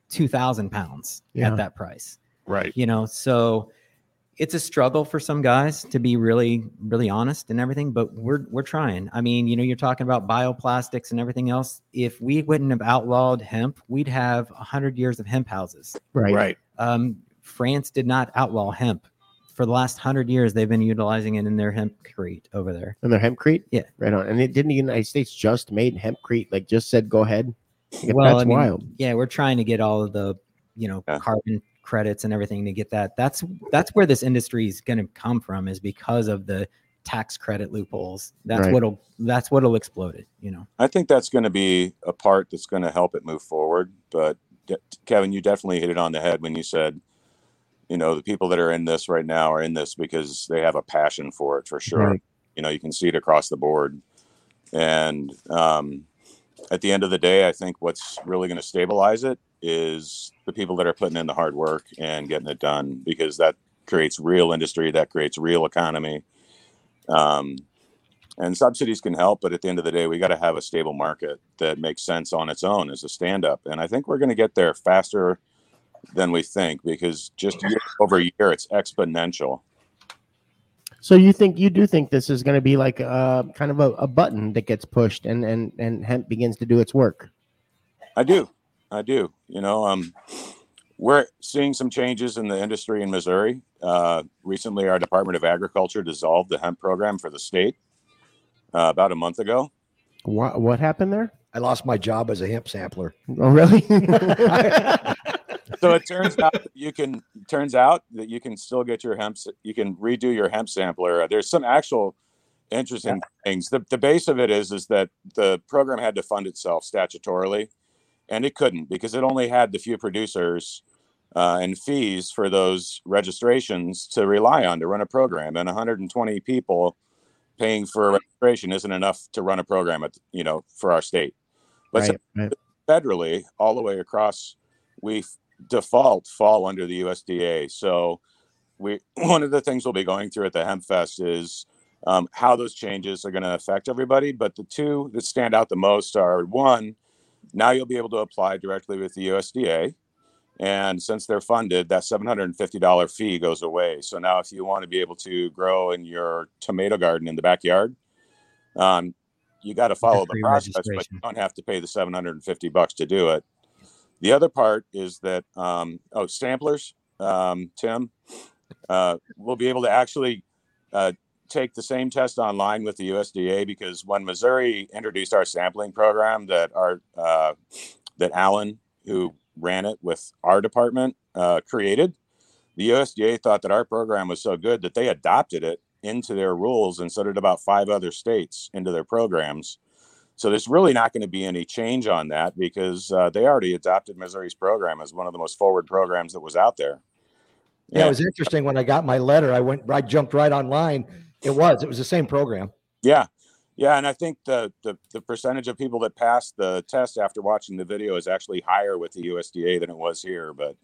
two thousand pounds Yeah. at that price. Right. You know, so it's a struggle for some guys to be really, really honest and everything, but we're we're trying. I mean, you know, you're talking about bioplastics and everything else. If we wouldn't have outlawed hemp, we'd have hundred years of hemp houses. Right. Right. Um, France did not outlaw hemp. For the last hundred years, they've been utilizing it in their hempcrete over there. And their hempcrete? Yeah. Right on. And it didn't the United States just made hempcrete, like just said go ahead. Well, that's I mean, wild. Yeah, we're trying to get all of the, you know, Yeah. carbon credits and everything to get that. That's that's where this industry is going to come from is because of the tax credit loopholes. That's Right. what'll that's what'll explode it. You know. I think that's going to be a part that's going to help it move forward. But de- Kevin, you definitely hit it on the head when you said, you know, the people that are in this right now are in this because they have a passion for it for sure. Right. You know, you can see it across the board. And um, at the end of the day, I think what's really going to stabilize it is the people that are putting in the hard work and getting it done because that creates real industry, that creates real economy. Um, and subsidies can help, but at the end of the day, we got to have a stable market that makes sense on its own as a stand up. And I think we're going to get there faster than we think because just year over year, it's exponential. So you think you do think this is going to be like a kind of a, a button that gets pushed and and and hemp begins to do its work? I do. I do. You know, um, we're seeing some changes in the industry in Missouri. Uh, recently, our Department of Agriculture dissolved the hemp program for the state uh, about a month ago. What what happened there? I lost my job as a hemp sampler. Oh, really? So it turns out that you can turns out that you can still get your hemp. You can redo your hemp sampler. There's some actual interesting things. The, the base of it is is that the program had to fund itself statutorily, and it couldn't because it only had the few producers uh, and fees for those registrations to rely on to run a program. And 120 people paying for a registration isn't enough to run a program at you know for our state. But right, right. federally, all the way across, we default fall under the USDA. So, we one of the things we'll be going through at the Hemp Fest is um, how those changes are going to affect everybody. But the two that stand out the most are one, now you'll be able to apply directly with the USDA. And since they're funded, that $750 fee goes away. So now, if you want to be able to grow in your tomato garden in the backyard, um, you got to follow the process, but you don't have to pay the 750 bucks to do it. The other part is that, um, oh, samplers, um, Tim, uh, will be able to actually uh, take the same test online with the USDA because when Missouri introduced our sampling program, that our uh, that Alan, who ran it with our department, uh, created, the USDA thought that our program was so good that they adopted it into their rules and so did about five other states into their programs. So there's really not going to be any change on that because uh, they already adopted Missouri's program as one of the most forward programs that was out there. Yeah, it was interesting when I got my letter. I went, I jumped right online. It was, it was the same program. Yeah, yeah, and I think the, the the percentage of people that passed the test after watching the video is actually higher with the USDA than it was here. But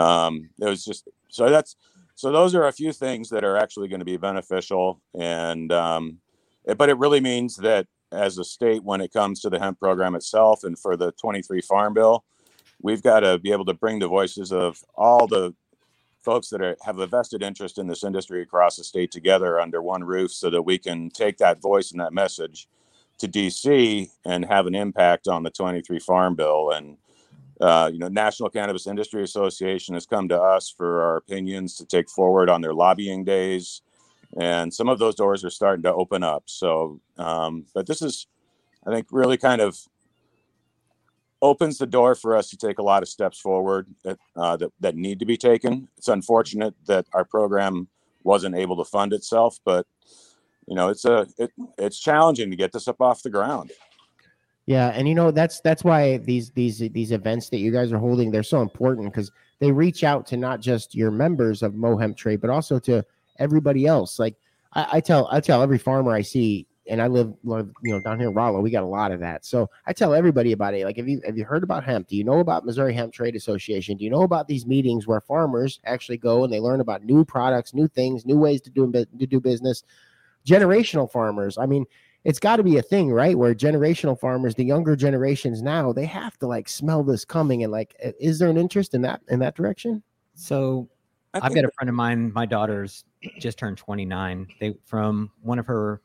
um, it was just so that's so those are a few things that are actually going to be beneficial, and um, it- but it really means that as a state, when it comes to the hemp program itself and for the 23 Farm Bill, we've got to be able to bring the voices of all the folks that are, have a vested interest in this industry across the state together under one roof so that we can take that voice and that message to DC and have an impact on the 23 Farm Bill. And, uh, you know, National Cannabis Industry Association has come to us for our opinions to take forward on their lobbying days. And some of those doors are starting to open up. So, um, but this is I think really kind of opens the door for us to take a lot of steps forward that, uh, that, that need to be taken. It's unfortunate that our program wasn't able to fund itself, but you know, it's a, it, it's challenging to get this up off the ground. Yeah, and you know that's that's why these these these events that you guys are holding they're so important because they reach out to not just your members of Mohemp Trade, but also to everybody else. Like I, I tell I tell every farmer I see, and I live, live you know down here in Rolla, we got a lot of that. So I tell everybody about it. Like, have you have you heard about hemp? Do you know about Missouri Hemp Trade Association? Do you know about these meetings where farmers actually go and they learn about new products, new things, new ways to do to do business? Generational farmers. I mean, it's got to be a thing, right? Where generational farmers, the younger generations now, they have to like smell this coming and like, is there an interest in that in that direction? So I I've got a friend of mine. My daughter's just turned 29. They from one of her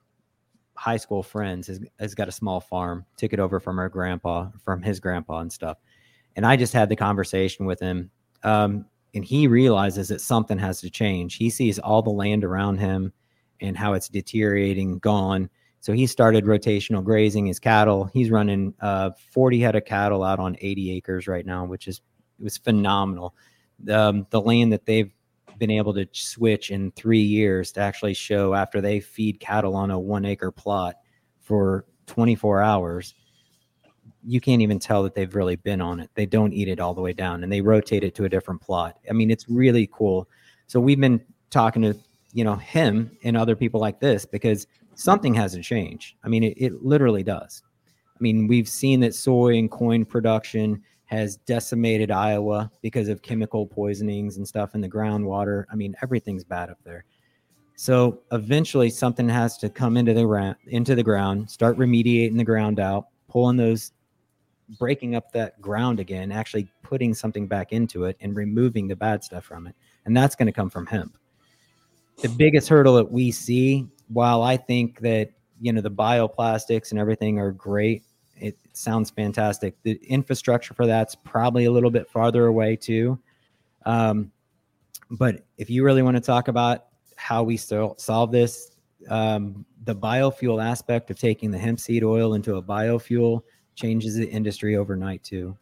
high school friends has, has got a small farm. Took it over from her grandpa, from his grandpa and stuff. And I just had the conversation with him, um, and he realizes that something has to change. He sees all the land around him and how it's deteriorating, gone. So he started rotational grazing his cattle. He's running uh, 40 head of cattle out on 80 acres right now, which is it was phenomenal. Um, the land that they've been able to switch in three years to actually show after they feed cattle on a one acre plot for 24 hours, you can't even tell that they've really been on it. They don't eat it all the way down and they rotate it to a different plot. I mean, it's really cool. So we've been talking to, you know, him and other people like this because something hasn't changed. I mean, it, it literally does. I mean, we've seen that soy and coin production has decimated Iowa because of chemical poisonings and stuff in the groundwater. I mean, everything's bad up there. So eventually, something has to come into the ground, into the ground, start remediating the ground out, pulling those, breaking up that ground again, actually putting something back into it, and removing the bad stuff from it. And that's going to come from hemp. The biggest hurdle that we see, while I think that you know the bioplastics and everything are great, it sounds fantastic. The infrastructure for that's probably a little bit farther away too. Um, but if you really want to talk about how we still solve this, um, the biofuel aspect of taking the hemp seed oil into a biofuel changes the industry overnight too.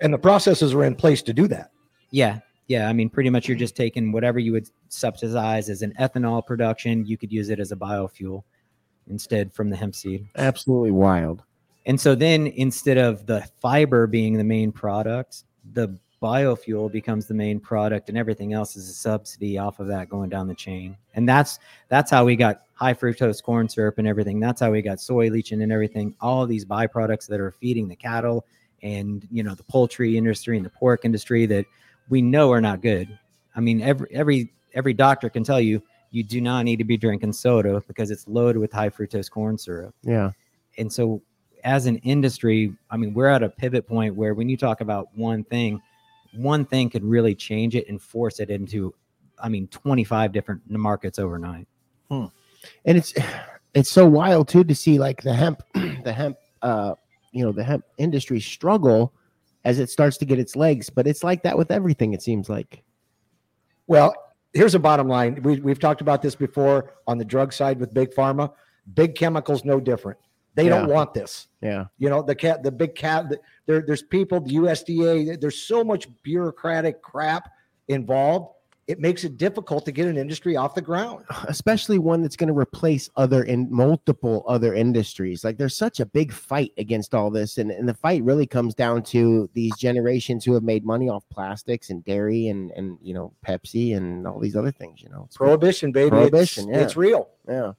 And the processes are in place to do that. Yeah. Yeah. I mean, pretty much you're just taking whatever you would subsidize as an ethanol production, you could use it as a biofuel instead from the hemp seed. Absolutely wild. And so then instead of the fiber being the main product, the biofuel becomes the main product and everything else is a subsidy off of that going down the chain. And that's that's how we got high fructose corn syrup and everything. That's how we got soy lecithin and everything. All these byproducts that are feeding the cattle and you know the poultry industry and the pork industry that we know are not good. I mean every every every doctor can tell you you do not need to be drinking soda because it's loaded with high fructose corn syrup Yeah. and so as an industry i mean we're at a pivot point where when you talk about one thing one thing could really change it and force it into i mean 25 different markets overnight Hmm. and it's it's so wild too to see like the hemp the hemp uh you know the hemp industry struggle as it starts to get its legs but it's like that with everything it seems like Well, here's a bottom line. We, we've talked about this before on the drug side with big pharma. Big chemicals, no different. They don't want this. yeah You know, the cat, the big cat. the- There, there's people, the USDA. There's so much bureaucratic crap involved. It makes it difficult to get an industry off the ground. especially one that's going to replace other in multiple other industries like there's such a big fight against all this and, and the fight really comes down to these generations who have made money off plastics and dairy and and you know pepsi and all these other things you know It's- Prohibition, baby. Prohibition, It's, yeah. it's real. yeah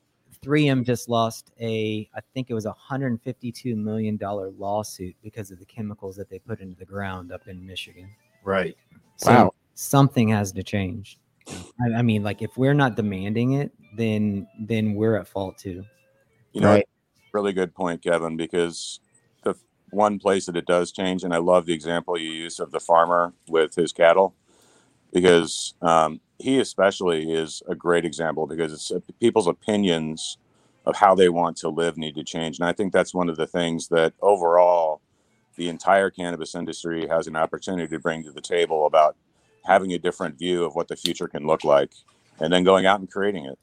3m just lost a i think it was a 152 million dollar lawsuit because of the chemicals that they put into the ground up in michigan Right. So Wow. something has to change. I, I mean, like if we're not demanding it, then then we're at fault too. You know, Right. really good point, Kevin, because the one place that it does change, and I love the example you used of the farmer with his cattle, because um, he especially is a great example because it's uh, people's opinions of how they want to live need to change. And I think that's one of the things that overall the entire cannabis industry has an opportunity to bring to the table about having a different view of what the future can look like and then going out and creating it.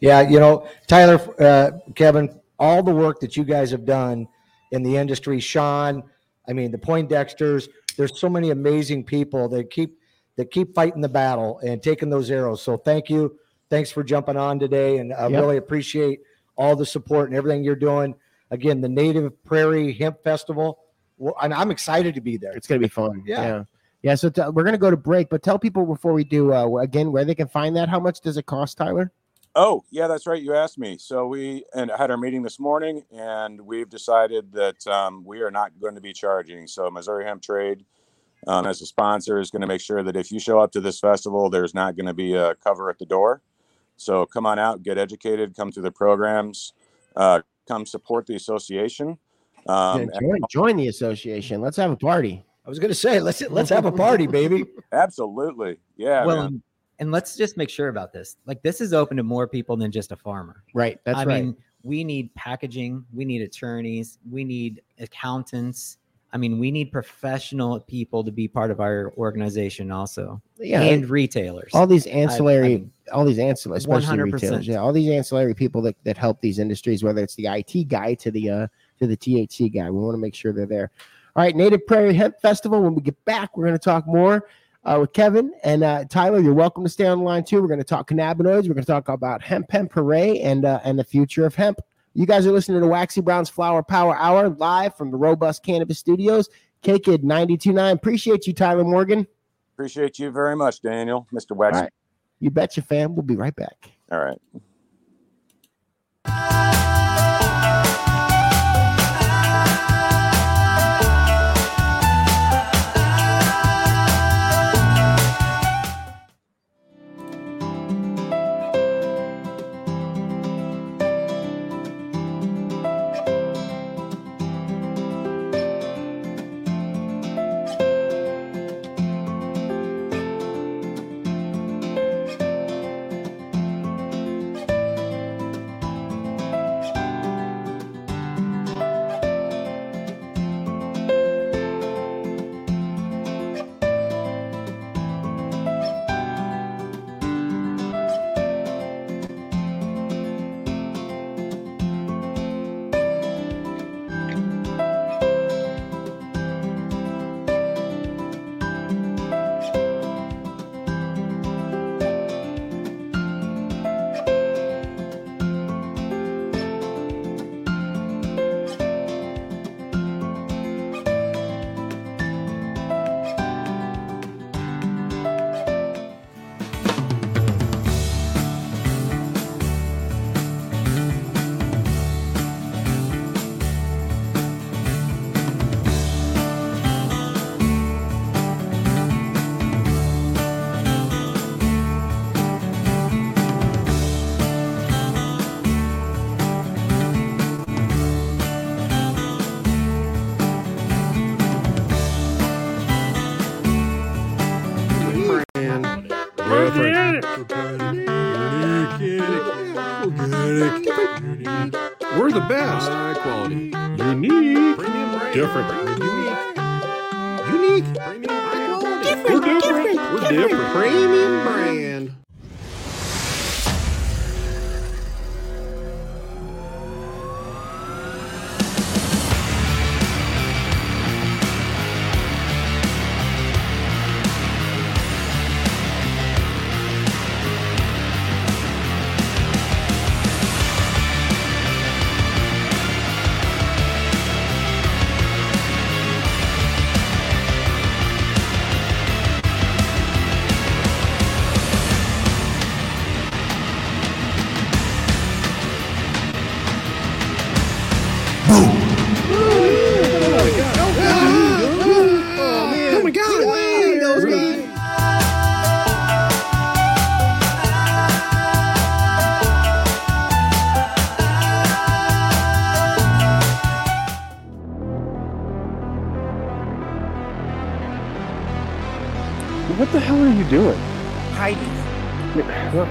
Yeah, you know, Tyler, uh, Kevin, all the work that you guys have done in the industry. Sean, I mean, the Poindexters, there's so many amazing people that keep that keep fighting the battle and taking those arrows. So thank you. Thanks for jumping on today. And I Yep. really appreciate all the support and everything you're doing. Again, the Native Prairie Hemp Festival. Well, and I'm excited to be there. It's gonna be fun. Yeah. yeah. Yeah, so t- we're gonna go to break, but tell people before we do uh, again where they can find that. How much does it cost, Tyler? Oh, yeah, that's right. You asked me. So we and had our meeting this morning, and we've decided that um, we are not going to be charging. So Missouri Hemp Trade, um, as a sponsor, is going to make sure that if you show up to this festival, there's not going to be a cover at the door. So come on out, get educated, come through the programs, uh, come support the association. Um, Yeah, join, join the association. Let's have a party. I was going to say, let's let's have a party, baby. Absolutely, yeah. well, man. and, and let's just make sure about this. Like this is open to more people than just a farmer. Right. That's I right. mean, we need packaging, we need attorneys, we need accountants. I mean, we need professional people to be part of our organization also. Yeah, and retailers. all these I- I ancillary, mean, all these ancillary, especially 100%. retailers. Yeah, all these ancillary people that, that help these industries, whether it's the IT guy to the uh to the THC guy. We want to make sure they're there. All right, Native Prairie Hemp Festival. When we get back, we're going to talk more uh, with Kevin and uh, Tyler. You're welcome to stay on the line too. We're going to talk cannabinoids. We're going to talk about hemp, hemp hooray, and uh, and the future of hemp. You guys are listening to Waxy Brown's Flower Power Hour live from the Robust Cannabis Studios. K Kid 929. Appreciate you, Tyler Morgan. appreciate you very much, Daniel, Mr. Wax. All right. You betcha, fam. We'll be right back. All right.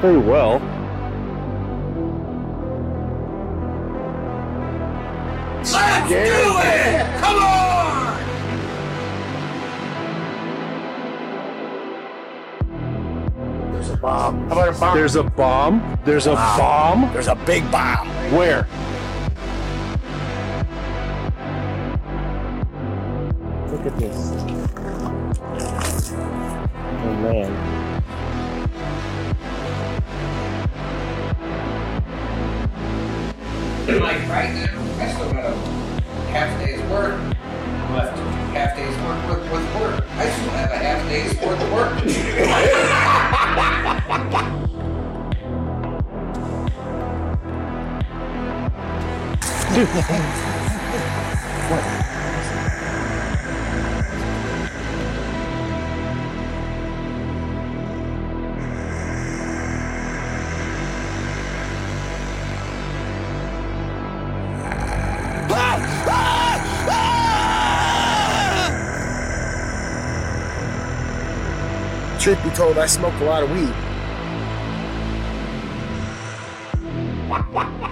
Not very well. Let's do it! Come on! There's a bomb. How about a bomb? There's a bomb. There's a bomb. There's a big bomb. Work left. Half day's work with, with work. I still have a half day's worth of work to Truth be told, I smoke a lot of weed.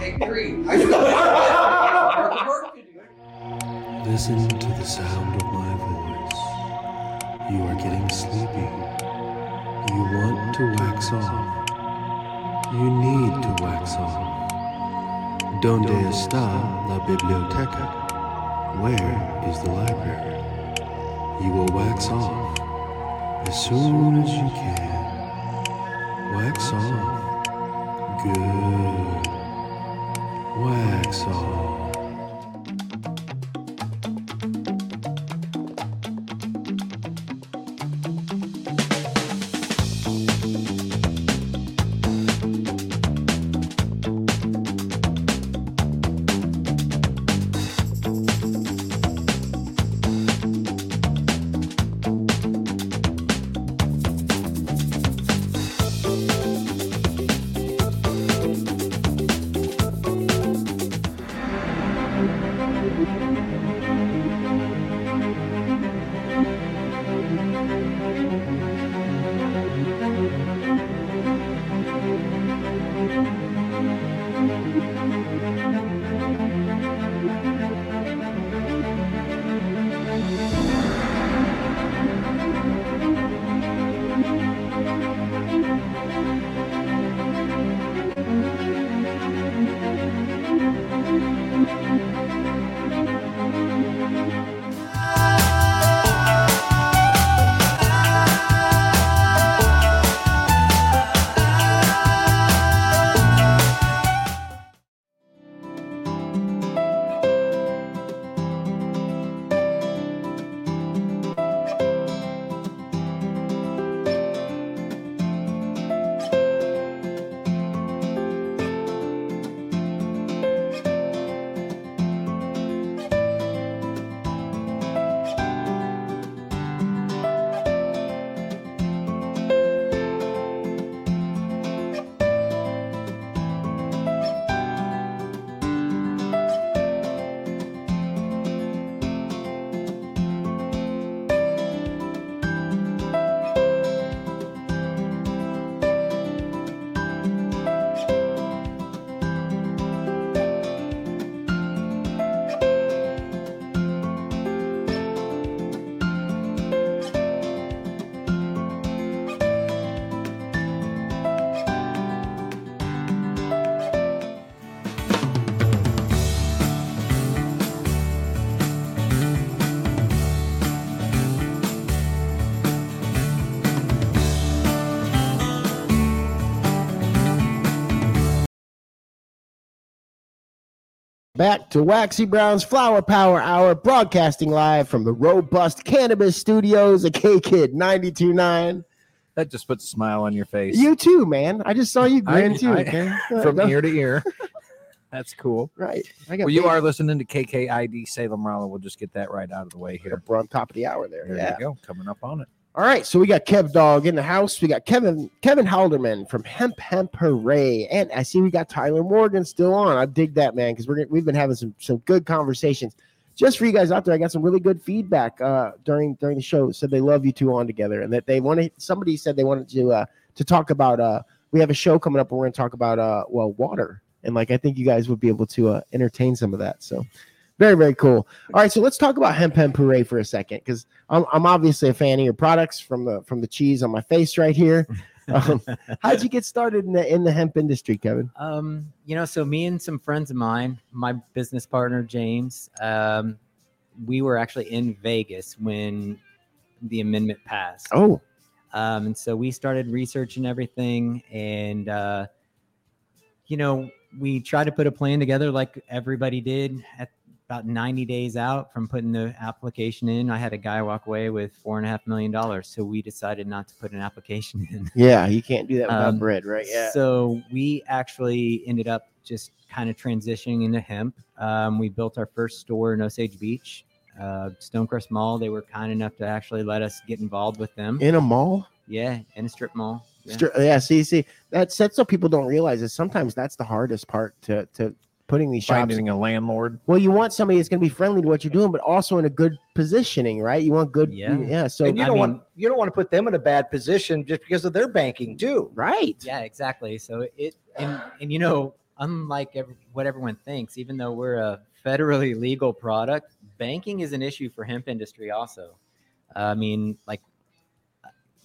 Take three. I still have worth of work to do. Listen to the sound of my voice. You are getting sleepy. You want to wax off. You need to wax off. Donde está la biblioteca? Where is the library? You will wax off as soon as you can. Wax off. Good. Wax off. To Waxy Brown's Flower Power Hour, broadcasting live from the robust cannabis studios at K Kid 929. That just puts a smile on your face. You too, man. I just saw you I- grin too. I- okay? from ear to ear. That's cool. Right. I Well, you are listening to KKID Salem Rolla. We'll just get that right out of the way here. We're on top of the hour there. There yeah. you go. Coming up on it. All right, so we got Kev Dog in the house. We got Kevin Kevin Halderman from Hemp Hemp Hooray, and I see we got Tyler Morgan still on. I dig that man because we're we've been having some some good conversations. Just for you guys out there, I got some really good feedback uh, during during the show. Said they love you two on together, and that they wanted. Somebody said they wanted to uh, to talk about. Uh, we have a show coming up where we're going to talk about uh, well water, and like I think you guys would be able to uh, entertain some of that. So very very cool. All right, so let's talk about Hemp Hemp Hooray for a second because I'm, I'm obviously a fan of your products from the from the cheese on my face right here. Um, how'd you get started in the in the hemp industry, Kevin? Um, you know, so me and some friends of mine, my business partner James, um, we were actually in Vegas when the amendment passed. Oh, Um, and so we started researching everything, and uh, you know, we tried to put a plan together like everybody did at about 90 days out from putting the application in. I had a guy walk away with four and a half million dollars, so we decided not to put an application in. yeah, you can't do that without Um, bread, right? Yeah. So we actually ended up just kind of transitioning into hemp. Um, we built our first store in Osage Beach, uh, Stonecrest Mall. They were kind enough to actually let us get involved with them. in a mall. Yeah, in a strip mall. Yeah. Yeah, see, see, that's that's what people don't realize is sometimes that's the hardest part to to putting these shops. Finding a landlord. Well, you want somebody that's going to be friendly to what you're doing, but also in a good positioning, right? You want good, Yeah. yeah. So and you I don't mean- want you don't want to put them in a bad position just because of their banking too. right, Yeah, exactly. So it and and you know, unlike ev- what everyone thinks, even though we're a federally legal product, banking is an issue for hemp industry also. I mean, like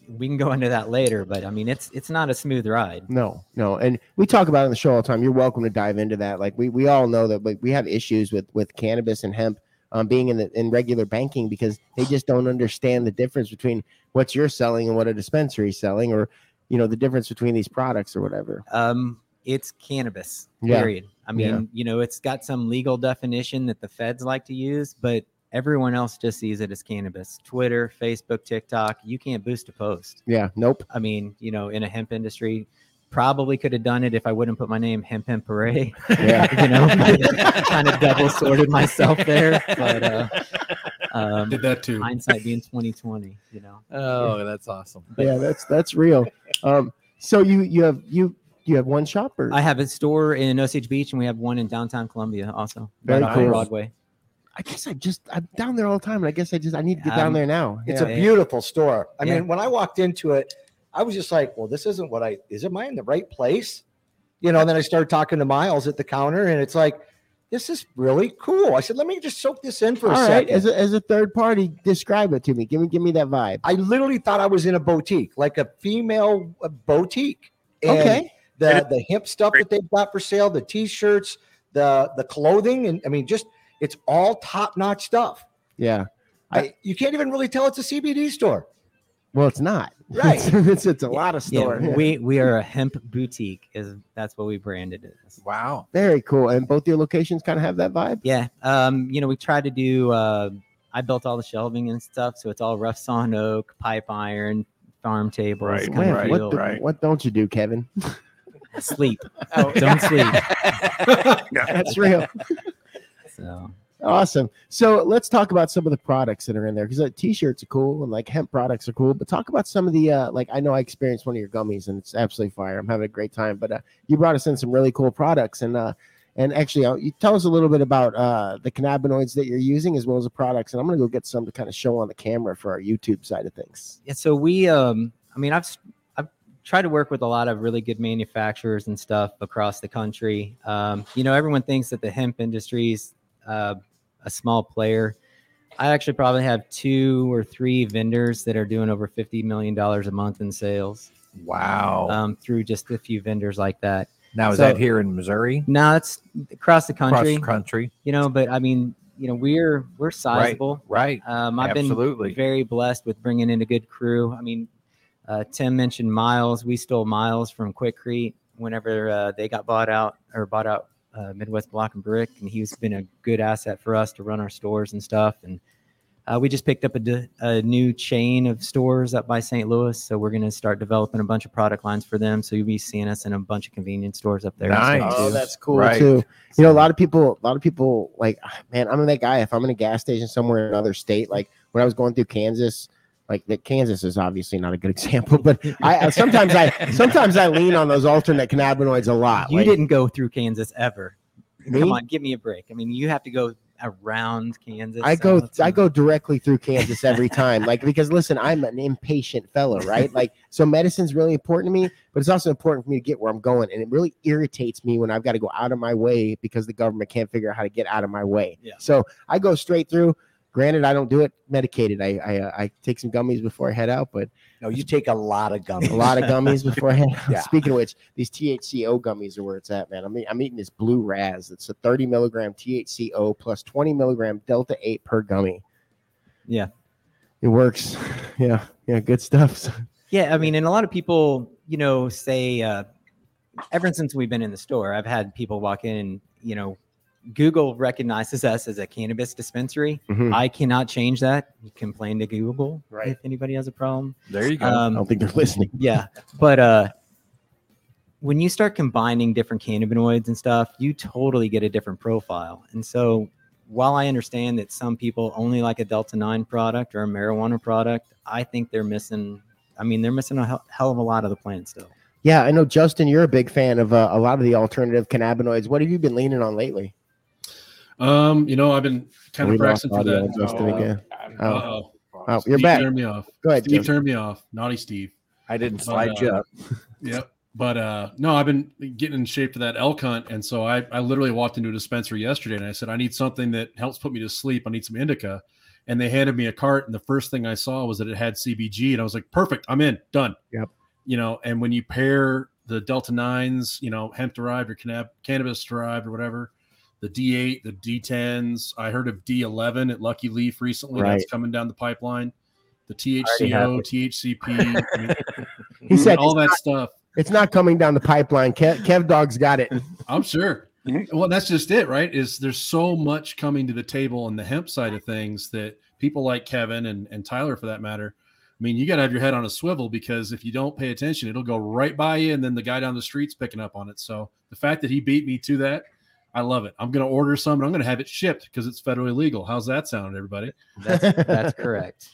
we can go into that later, but I mean, it's it's not a smooth ride. no, no, and we talk about it on the show all the time. You're welcome to dive into that. Like we we all know that like, we have issues with with cannabis and hemp. Um, being in the in regular banking because they just don't understand the difference between what you're selling and what a dispensary is selling, or you know the difference between these products or whatever. Um, it's cannabis. Yeah. Period. I mean, Yeah. you know, it's got some legal definition that the feds like to use, but everyone else just sees it as cannabis. Twitter, Facebook, TikTok, you can't boost a post. Yeah, nope. I mean, you know, in a hemp industry, probably could have done it if I wouldn't put my name Hemp Hemp Hooray. Yeah. you know, kind of double sorted myself there, but uh, um, Did that too. hindsight being twenty twenty, you know. Oh, that's awesome. yeah, that's that's real. Um, so you you have you you have one shop or I have a store in Osage Beach, and we have one in downtown Columbia also, Very right off cool. Broadway. I guess I just I'm down there all the time, and I guess I just I need to get down Um, there now. It's Yeah. a beautiful store. I Yeah. mean, when I walked into it, I was just like, "Well, this isn't what I is. Am I in the right place?" You know. And then I started talking to Miles at the counter, and it's like, "This is really cool." I said, "Let me just soak this in for a all right. second. As a, as a third party, describe it to me. Give me give me that vibe. I literally thought I was in a boutique, like a female uh, boutique. And Okay. The the hemp stuff that they've got for sale, the t-shirts, the the clothing, and I mean, just it's all top notch stuff. Yeah. I, you can't even really tell it's a CBD store. Well, it's not. Right. It's, it's, it's a lot of Yeah, store. we we are a hemp boutique. Is that's what we branded it. as. Wow. Very cool. And both your locations kind of have that vibe. Yeah. Um, you know, we tried to do uh I built all the shelving and stuff, so it's all rough sawn oak, pipe iron, farm tables, Right, kind Man, of right, what, feel- the- right. what don't you do, Kevin? sleep. Oh, Don't sleep. That's real. So Awesome. So let's talk about some of the products that are in there because like, t-shirts are cool and like hemp products are cool. But talk about some of the uh, like I know I experienced one of your gummies and it's absolutely fire. I'm having a great time. But uh, you brought us in some really cool products and uh, and actually uh, you tell us a little bit about uh, the cannabinoids that you're using as well as the products. And I'm gonna go get some to kind of show on the camera for our YouTube side of things. yeah, so we um I mean I've tried to work with a lot of really good manufacturers and stuff across the country. Um, you know, everyone thinks that the hemp industry is uh, a small player. I actually probably have two or three vendors that are doing over fifty million dollars a month in sales. Wow. Um, through just a few vendors like that. now is so- that here in Missouri? No, it's across the Across country. the country. You know, but I mean, you know, we're we're sizable. Right. Um, I've Absolutely. been very blessed with bringing in a good crew. I mean, uh, Tim mentioned Miles. We stole Miles from Quikrete whenever uh, they got bought out or bought out uh, Midwest Block and Brick, and he's been a good asset for us to run our stores and stuff. And uh, we just picked up a, d- a new chain of stores up by St. Louis, so we're going to start developing a bunch of product lines for them. So you'll be seeing us in a bunch of convenience stores up there. Nice. Oh, that's cool Right. too. You know, a lot of people, a lot of people like, man, I'm that guy. If I'm in a gas station somewhere in another state, like when I was going through Kansas, like that Kansas is obviously not a good example, but I I- sometimes I sometimes I lean on those alternate cannabinoids a lot. You like, didn't go through Kansas ever. Me? Come on, give me a break. I mean, you have to go around Kansas. I go I go directly through Kansas every time. Like because listen, I'm an impatient fellow, right? Like so medicine's really important to me, but it's also important for me to get where I'm going. And it really irritates me when I've got to go out of my way because the government can't figure out how to get out of my way. Yeah. So I go straight through. Granted, I don't do it medicated. I I, uh, I take some gummies before I head out, but No, you take a lot of gummies. a lot of gummies before I head out. Yeah. Speaking of which, these THCO gummies are where it's at, man. I mean, I'm eating this blue Raz. It's a 30 milligram THCO plus 20 milligram Delta 8 per gummy. Yeah. It works. Yeah, yeah, good stuff. Yeah, I mean, and a lot of people, you know, say uh, ever since we've been in the store, I've had people walk in and, you know, Google recognizes us as a cannabis dispensary. Mhm. I cannot change that. You complain to Google Right. if anybody has a problem. There you go. I Um, don't think they're listening. yeah, but uh, when you start combining different cannabinoids and stuff, you totally get a different profile. And so, while I understand that some people only like a Delta Nine product or a marijuana product, I think they're missing. I mean, they're missing a hell, hell of a lot of the plant still. Yeah, I know, Justin, you're a big fan of uh, a lot of the alternative cannabinoids. What have you been leaning on lately? Um, you know, I've been kind We of lost practicing for that. on Justin again. Oh. Uh-oh. Oh, you're Steve back. Turned me off. Go ahead, Steve Justin. turned me off. Naughty Steve. I didn't But, slide you uh, up. Yep. But uh no, I've been getting in shape for that elk hunt. And so I, I literally walked into a dispensary yesterday and I said, I need something that helps put me to sleep. I need some indica. And they handed me a cart, and the first thing I saw was that it had CBG, and I was like, perfect, I'm in, done. Yep. You know, and when you pair the Delta nines, you know, hemp derived or cannab- cannabis derived or whatever, the D8, the D10s. I heard of D11 at Lucky Leaf recently. Right. That's coming down the pipeline. The THCO. THCP, I mean, He said all that not- stuff. It's not coming down the pipeline. Kev, Kev Dog's got it. I'm sure. Well, that's just it, right? Is there's so much coming to the table on the hemp side of things that people like Kevin and, and Tyler, for that matter, I mean, you got to have your head on a swivel because if you don't pay attention, it'll go right by you, and then the guy down the street's picking up on it. So the fact that he beat me to that, I love it. I'm going to order some, and I'm going to have it shipped because it's federally legal. How's that sound, everybody? That's that's correct.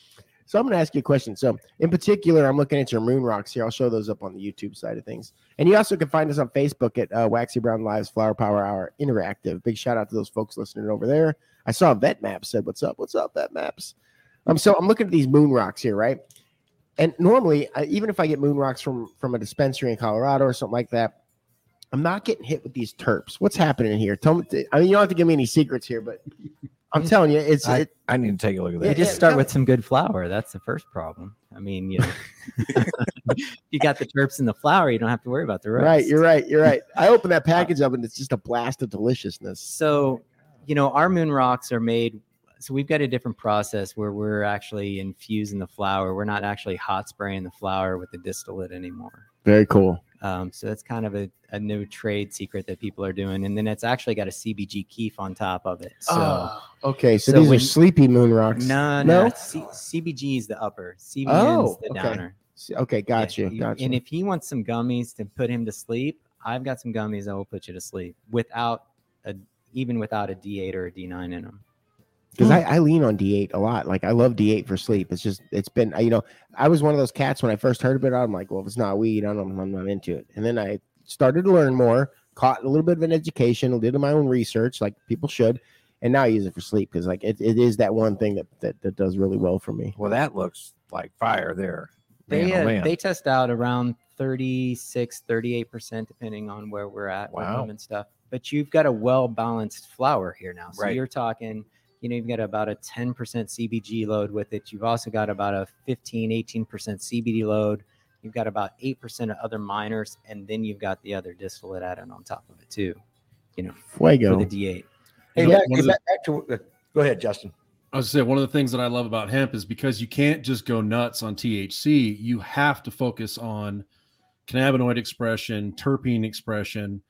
So I'm going to ask you a question. So in particular, I'm looking at your moon rocks here. I'll show those up on the YouTube side of things. And you also can find us on Facebook at uh, Waxy Brown Lives Flower Power Hour Interactive. Big shout out to those folks listening over there. I saw Vet Maps said, "What's up? What's up, Vet Maps?" Um, so I'm looking at these moon rocks here, right? And normally, uh, even if I get moon rocks from from a dispensary in Colorado or something like that, I'm not getting hit with these terps. What's happening here? Tell me. I mean, you don't have to give me any secrets here, but I'm telling you, it's I, it, I need to take a look at You that. just start with some good flower. That's the first problem. I mean, you know, you got the terps in the flower, you don't have to worry about the rest. right. You're right. You're right. I open that uh, package up and it's just a blast of deliciousness. So, you know, our moon rocks are made. So we've got a different process where we're actually infusing the flower. We're not actually hot spraying the flower with the distillate anymore. Very cool. Um, so that's kind of a, a new trade secret that people are doing. And then it's actually got a CBG kief on top of it. So Oh, okay, so, so these are sleepy moon rocks. no, no. no, C- CBG is the upper, CBN Oh, is the okay. downer. Okay, got Yeah, you. Got And if he wants some gummies to put him to sleep, I've got some gummies that will put you to sleep without a even without a D8 or a D9 in them. Because I, I lean on D8 a lot. Like I love D8 for sleep. It's just it's been you know I was one of those cats when I first heard about it. I'm like, well, if it's not weed, I don't, I'm not into it. And then I started to learn more, caught a little bit of an education, did my own research, like people should, and now I use it for sleep because like it, it is that one thing that, that that does really well for me. Well, that looks like fire there. They Man, oh, uh, they test out around 36, 38% depending on where we're at with them and stuff. But you've got a well balanced flower here now. So Right. you're talking, you know, you've got about a 10% CBG load with it. You've also got about a 15, 18% CBD load. You've got about 8% of other minors, and then you've got the other distillate added on top of it too. You know, Fuego. for the D8. Hey, back, one the- back, back to uh, go ahead, Justin. I was gonna say one of the things that I love about hemp is because you can't just go nuts on THC. You have to focus on cannabinoid expression, terpene expression,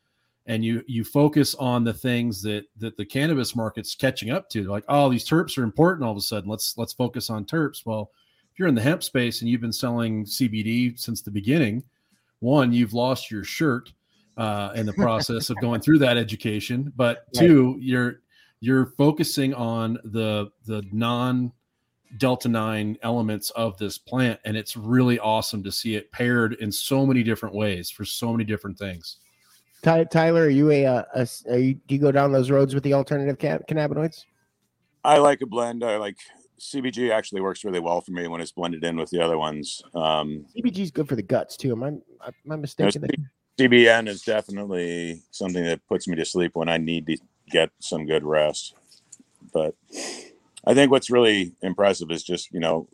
and you you focus on the things that that the cannabis market's catching up to. Like, oh, these terps are important all of a sudden. Let's let's focus on terps. Well, if you're in the hemp space and you've been selling CBD since the beginning, one, you've lost your shirt uh, in the process of going through that education. But Right. two, you're you're focusing on the the non delta 9 elements of this plant and it's really awesome to see it paired in so many different ways for so many different things Ty, Tyler, are you a, uh, a are you, do you go down those roads with the alternative ca- cannabinoids? I like a blend. I like CBG actually works really well for me when it's blended in with the other ones. Um, CBG is good for the guts too. Am I am I you know, mistaken? CBN is definitely something that puts me to sleep when I need to get some good rest. But I think what's really impressive is just you know,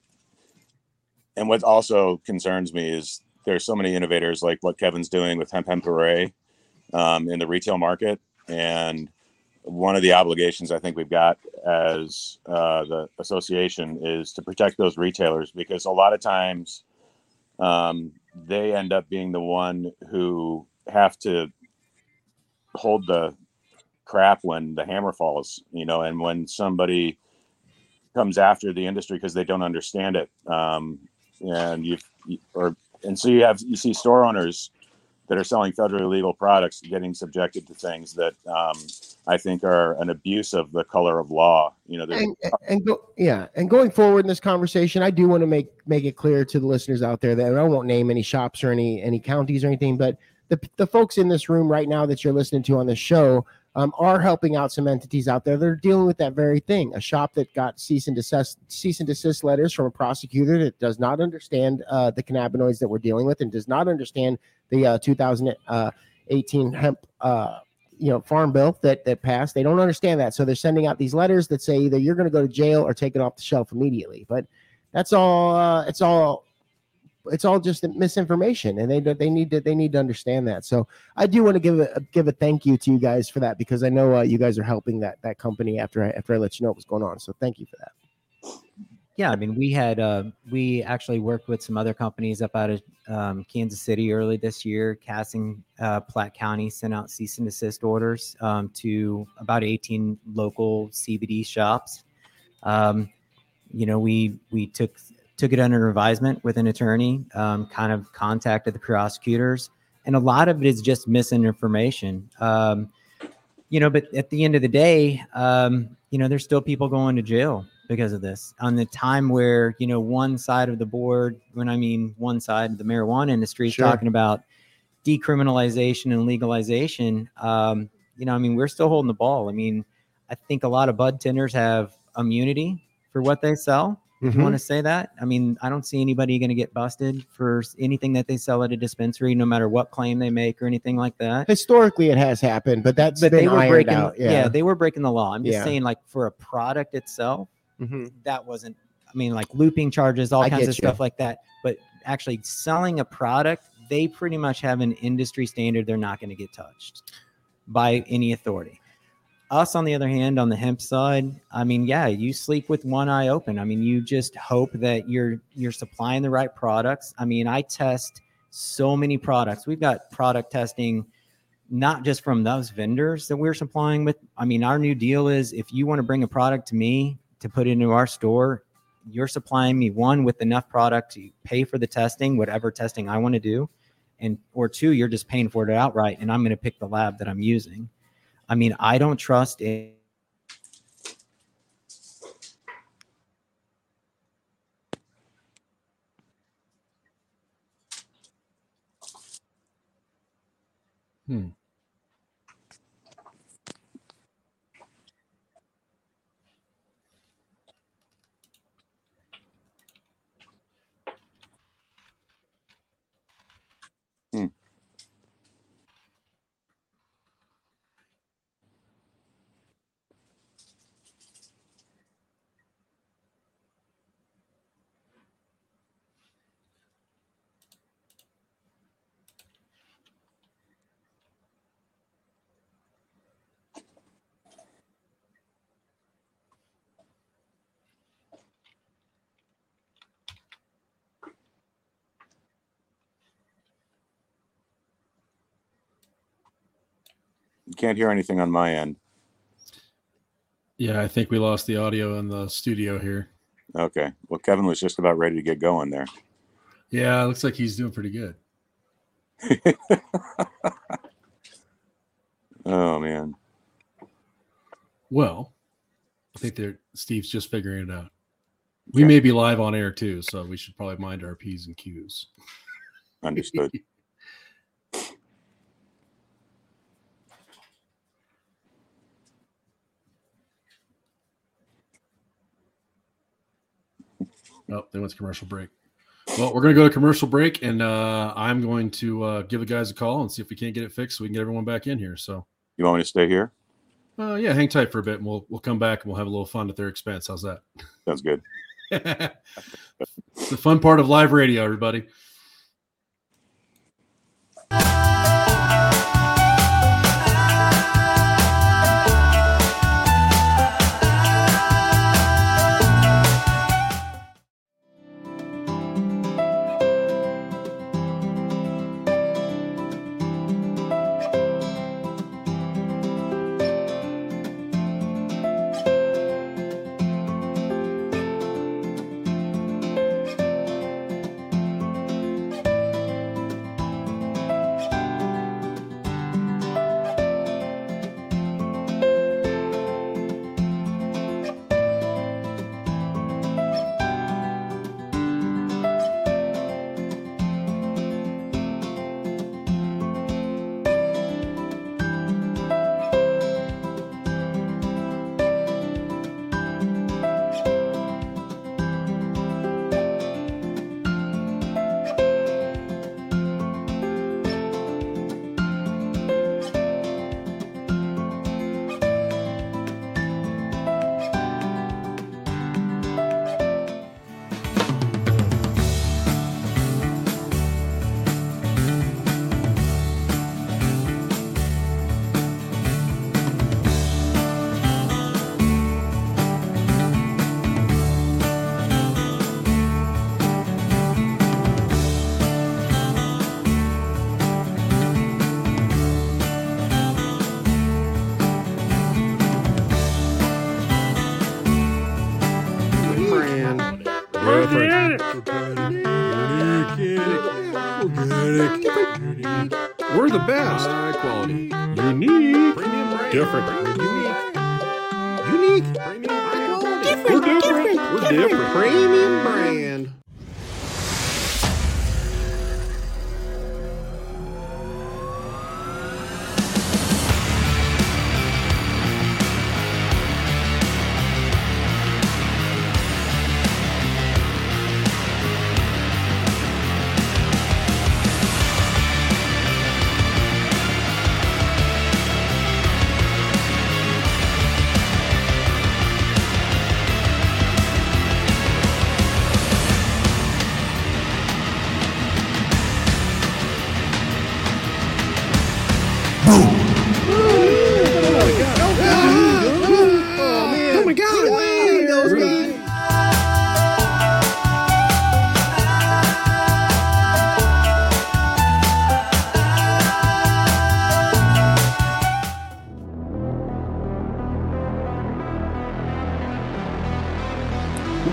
and what also concerns me is there's so many innovators like what Kevin's doing with Hemp Hemp Hooray um, in the retail market, and one of the obligations I think we've got as uh, the association is to protect those retailers because a lot of times um, they end up being the one who have to hold the crap when the hammer falls, you know, and when somebody comes after the industry because they don't understand it. Um, and you or and so you have you see store owners that are selling federally legal products getting subjected to things that um, I think are an abuse of the color of law. You know, and, and go, yeah, and going forward in this conversation, I do want to make make it clear to the listeners out there that I won't name any shops or any any counties or anything, but the the folks in this room right now that you're listening to on the show um, are helping out some entities out there that are dealing with that very thing. A shop that got cease and desist cease and desist letters from a prosecutor that does not understand uh, the cannabinoids that we're dealing with and does not understand the uh, 2018 hemp uh, you know farm bill that that passed. They don't understand that, so they're sending out these letters that say either you're going to go to jail or take it off the shelf immediately. But that's all. Uh, it's all. It's all just misinformation, and they they need to they need to understand that. So I do want to give a give a thank you to you guys for that because I know uh, you guys are helping that that company after I after I let you know what was going on. So thank you for that. Yeah, I mean, we had uh, we actually worked with some other companies up out of um, Kansas City early this year. Casting uh, Platte County sent out cease and desist orders um, to about 18 local CBD shops. Um, you know, we we took took it under advisement with an attorney, um, kind of contacted the prosecutors, and a lot of it is just misinformation. Um, you know, but at the end of the day, um, you know, there's still people going to jail because of this. On the time where you know one side of the board, when I mean one side, of the marijuana industry is Sure. talking about decriminalization and legalization. Um, you know, I mean, we're still holding the ball. I mean, I think a lot of bud tenders have immunity for what they sell. If Mhm. you want to say that, I mean, I don't see anybody going to get busted for anything that they sell at a dispensary, no matter what claim they make or anything like that. Historically, it has happened, but that's But they were breaking, out. yeah. Yeah, they were breaking the law. I'm just Yeah. saying, like for a product itself, Mhm. that wasn't. I mean, like looping charges, all I kinds of you. stuff like that. But actually selling a product, they pretty much have an industry standard. They're not going to get touched by any authority. Us, on the other hand, on the hemp side, I mean, yeah, you sleep with one eye open. I mean, you just hope that you're you're supplying the right products. I mean, I test so many products. We've got product testing not just from those vendors that we're supplying with. I mean, our new deal is if you want to bring a product to me to put into our store, you're supplying me one with enough product to pay for the testing, whatever testing I want to do, and or two, you're just paying for it outright, and I'm going to pick the lab that I'm using. I mean, I don't trust it. Hmm. You can't hear anything on my end. Yeah, I think we lost the audio in the studio here. Okay. Well, Kevin was just about ready to get going there. Yeah, it looks like he's doing pretty good. Oh man. Well, I think they're Steve's just figuring it out. We may be live on air too, so we should probably mind our P's and Q's. Understood. Oh, they went to commercial break. Well, we're going to go to commercial break, and uh, I'm going to uh, give the guys a call and see if we can't get it fixed so we can get everyone back in here. So, You want me to stay here? Uh, yeah, hang tight for a bit, and we'll we'll come back and we'll have a little fun at their expense. How's that? Sounds good. it's the fun part of live radio, everybody.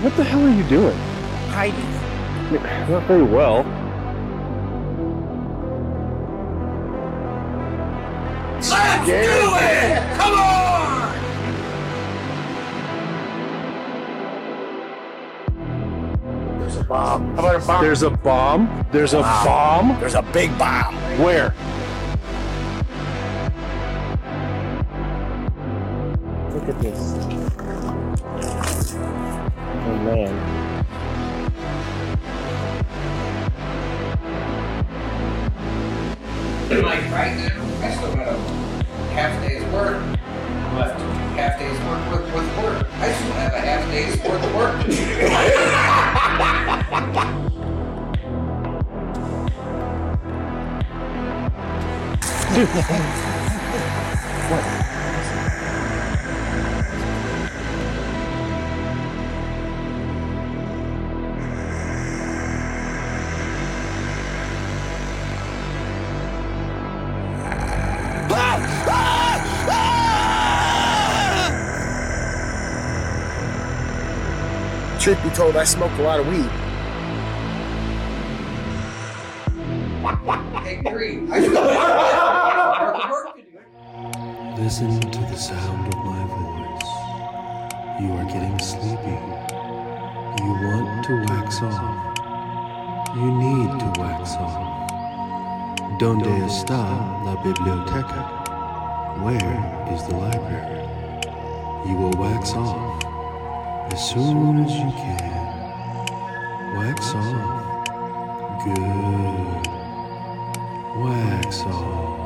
What the hell are you doing? Hiding. Not very well. Let's do it! Come on! There's a bomb. How about a bomb? There's a bomb. There's a bomb. There's a big bomb. Where? Look at this. Man. Like right now, I still got a half day's work left. Half day's work with, with work. I still have a half day's worth of work to Truth be told, I smoke a lot of weed. Hey, Green, I still have worth of work to do. Listen to the sound of my voice. You are getting sleepy. You want to wax off. You need to wax off. Donde está la biblioteca? Where is the library? You will wax off as soon as you can. Wax off. Good. Wax off.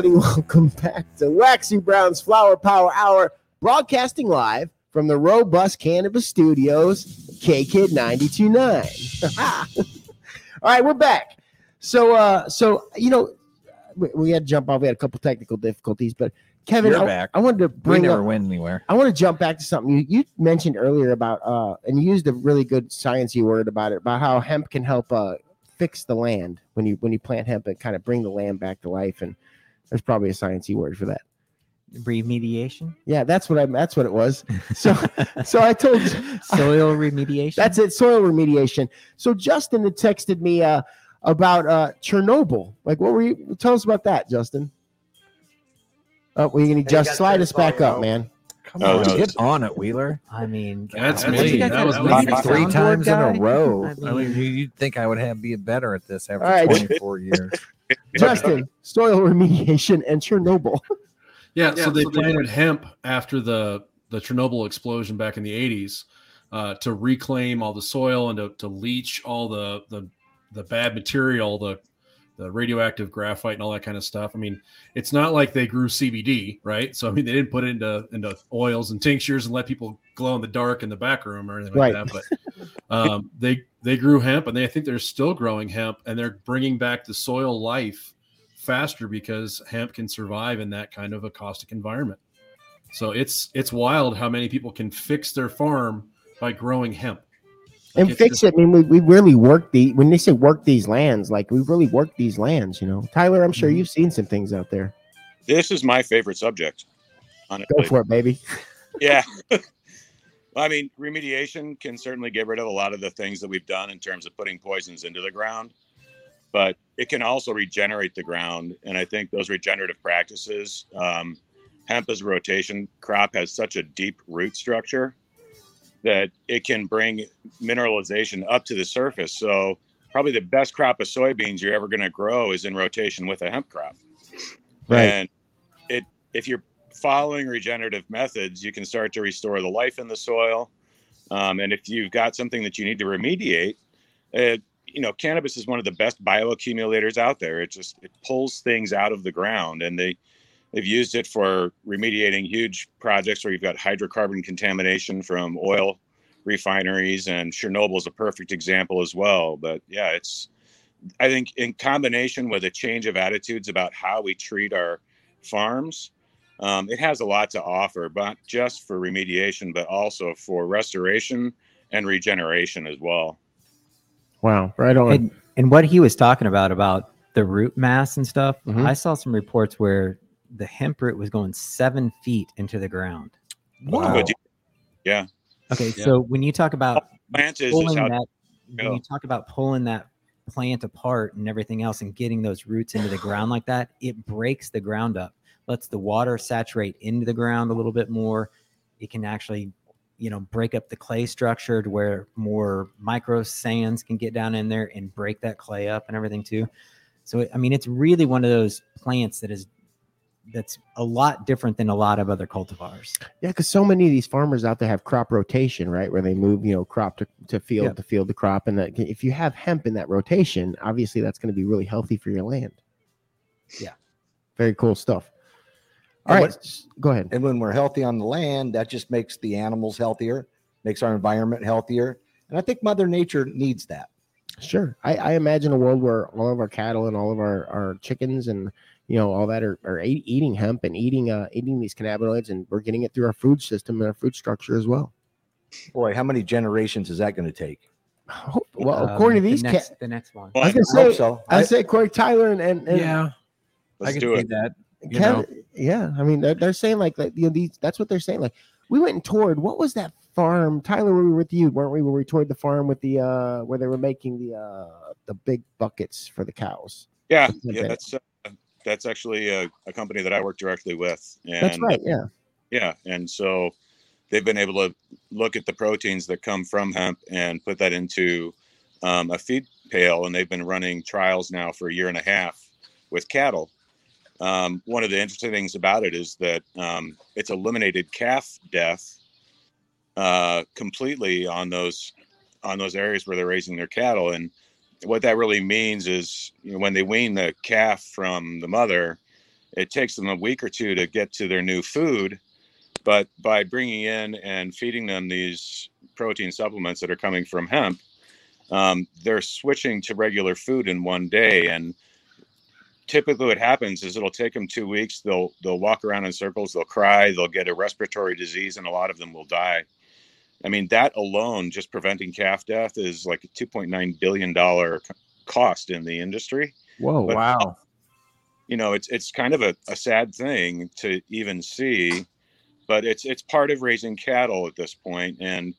Everybody. Welcome back to Waxy Brown's Flower Power Hour, broadcasting live from the Robust Cannabis Studios, K Kid 929. All right, we're back. So, uh, so you know, we, we had to jump off. We had a couple technical difficulties, but Kevin, You're I, back. I wanted to bring. We never up, went anywhere. I want to jump back to something you, you mentioned earlier about, uh, and you used a really good sciencey word about it, about how hemp can help uh, fix the land when you when you plant hemp and kind of bring the land back to life. And there's probably a sciencey word for that. Remediation, Yeah, that's what I. That's what it was. So, so I told soil remediation. that's it. Soil remediation. So Justin had texted me uh, about uh, Chernobyl. Like, what were you? Tell us about that, Justin. Oh, well, you gonna just slide us back up, man. Come Oh, on, no. get on it, Wheeler. I mean, That's God, me. That was me. Three soundboard times in a row. I I mean, mean- you, you'd think I would have be better at this after All right. 24 years. Justin, soil remediation and Chernobyl. Yeah, so they planted hemp after the the Chernobyl explosion back in the 80s uh, to reclaim all the soil and to, to leach all the, the the bad material, the the radioactive graphite and all that kind of stuff. I mean, it's not like they grew CBD, right? So I mean, they didn't put it into into oils and tinctures and let people glow in the dark in the back room or anything like Right. that. But um, they they grew hemp and they I think they're still growing hemp and they're bringing back the soil life faster because hemp can survive in that kind of a caustic environment. So it's it's wild how many people can fix their farm by growing hemp. Like, and fix just- it. I mean, we, we really work the when they say work these lands, like we really work these lands. You know, Tyler, I'm sure Mhm. you've seen some things out there. This is my favorite subject. Honestly. Go for it, baby. Yeah. I mean, remediation can certainly get rid of a lot of the things that we've done in terms of putting poisons into the ground, but it can also regenerate the ground. And I think those regenerative practices, um, hemp as a rotation crop has such a deep root structure that it can bring mineralization up to the surface. So, probably the best crop of soybeans you're ever going to grow is in rotation with a hemp crop. Right. And it if you're following regenerative methods, you can start to restore the life in the soil. Um, and if you've got something that you need to remediate, uh, you know, cannabis is one of the best bioaccumulators out there. It just it pulls things out of the ground, and they they've used it for remediating huge projects where you've got hydrocarbon contamination from oil refineries, and Chernobyl is a perfect example as well. But yeah, it's I think in combination with a change of attitudes about how we treat our farms, um, it has a lot to offer, not just for remediation, but also for restoration and regeneration as well. Wow, right on. And, and what he was talking about about the root mass and stuff, Mhm. I saw some reports where the hemp root was going seven feet into the ground. Wow. Yeah. Okay, Yeah. so when you talk about Plants is, is pulling how that, when you talk about pulling that plant apart and everything else and getting those roots into the ground like that, it breaks the ground up, lets the water saturate into the ground a little bit more. It can actually, you know, break up the clay structure to where more micro sands can get down in there and break that clay up and everything too. So I mean, it's really one of those plants that is that's a lot different than a lot of other cultivars. Yeah, because so many of these farmers out there have crop rotation, right? Where they move, you know, crop to, to field Yeah. to field to crop. And that, if you have hemp in that rotation, obviously that's going to be really healthy for your land. Yeah. Very cool stuff. All And right, s- go ahead. And when we're healthy on the land, that just makes the animals healthier, makes our environment healthier. And I think Mother Nature needs that. Sure. I, I imagine a world where all of our cattle and all of our, our chickens and you know all that are, are eating hemp and eating uh eating these cannabinoids and we're getting it through our food system and our food structure as well. Boy, how many generations is that going to take? Hope- well, Um, according to the these, ca- the next one. I was Well, gonna I hope say, so. I I- say Corey Tyler and and, and yeah, I let's can do see it. that. Kev- yeah, I mean they're, they're saying like like you know these that's what they're saying like we went and toured what was that farm Tyler we were with you weren't we where we toured the farm with the uh where they were making the uh the big buckets for the cows Yeah, That's yeah, that's uh, that's actually a, a company that I work directly with. And, that's right yeah Yeah, and so they've been able to look at the proteins that come from hemp and put that into um, a feed pail, and they've been running trials now for a year and a half with cattle. Um, one of the interesting things about it is that um, it's eliminated calf death uh, completely on those on those areas where they're raising their cattle, and what that really means is you know, when they wean the calf from the mother, it takes them a week or two to get to their new food. But by bringing in and feeding them these protein supplements that are coming from hemp, um, they're switching to regular food in one day. And typically, what happens is it'll take them two weeks. They'll they'll walk around in circles. They'll cry. They'll get a respiratory disease, and a lot of them will die. I mean, that alone, just preventing calf death, is like a two point nine billion dollar cost in the industry. Whoa! But- Wow. you know it's it's kind of a, a sad thing to even see but it's it's part of raising cattle at this point and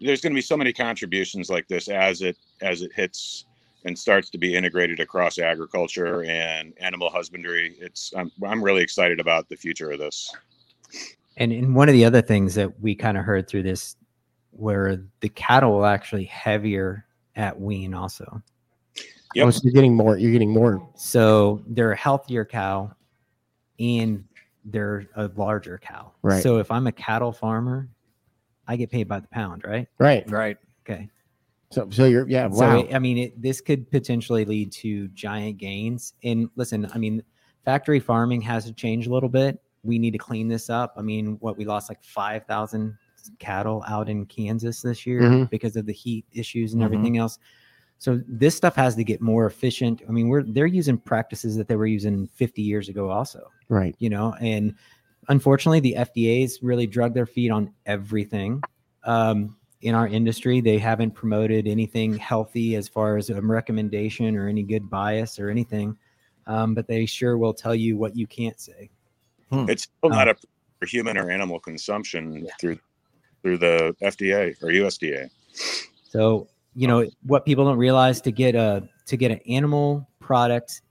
there's going to be so many contributions like this as it as it hits and starts to be integrated across agriculture and animal husbandry it's i'm, I'm really excited about the future of this And in one of the other things that we kind of heard through this, where the cattle are actually heavier at wean also. Yep. Oh, so you're getting more. You're getting more. So they're a healthier cow, and they're a larger cow. Right. So if I'm a cattle farmer, I get paid by the pound, right? Right. Right. Okay. So so you're yeah. Wow. it- I mean, it, this could potentially lead to giant gains. And listen, I mean, factory farming has to change a little bit. We need to clean this up. I mean, what we lost like five thousand cattle out in Kansas this year Mhm. because of the heat issues and Mhm. everything else. So this stuff has to get more efficient. I mean, we're they're using practices that they were using 50 years ago, also right. you know and unfortunately the fda's really drug their feet on everything um, in our industry they haven't promoted anything healthy as far as a recommendation or any good bias or anything um, but they sure will tell you what you can't say. It's still not a for human or animal consumption through through the fda or usda So, you know, what people don't realize to get a to get an animal product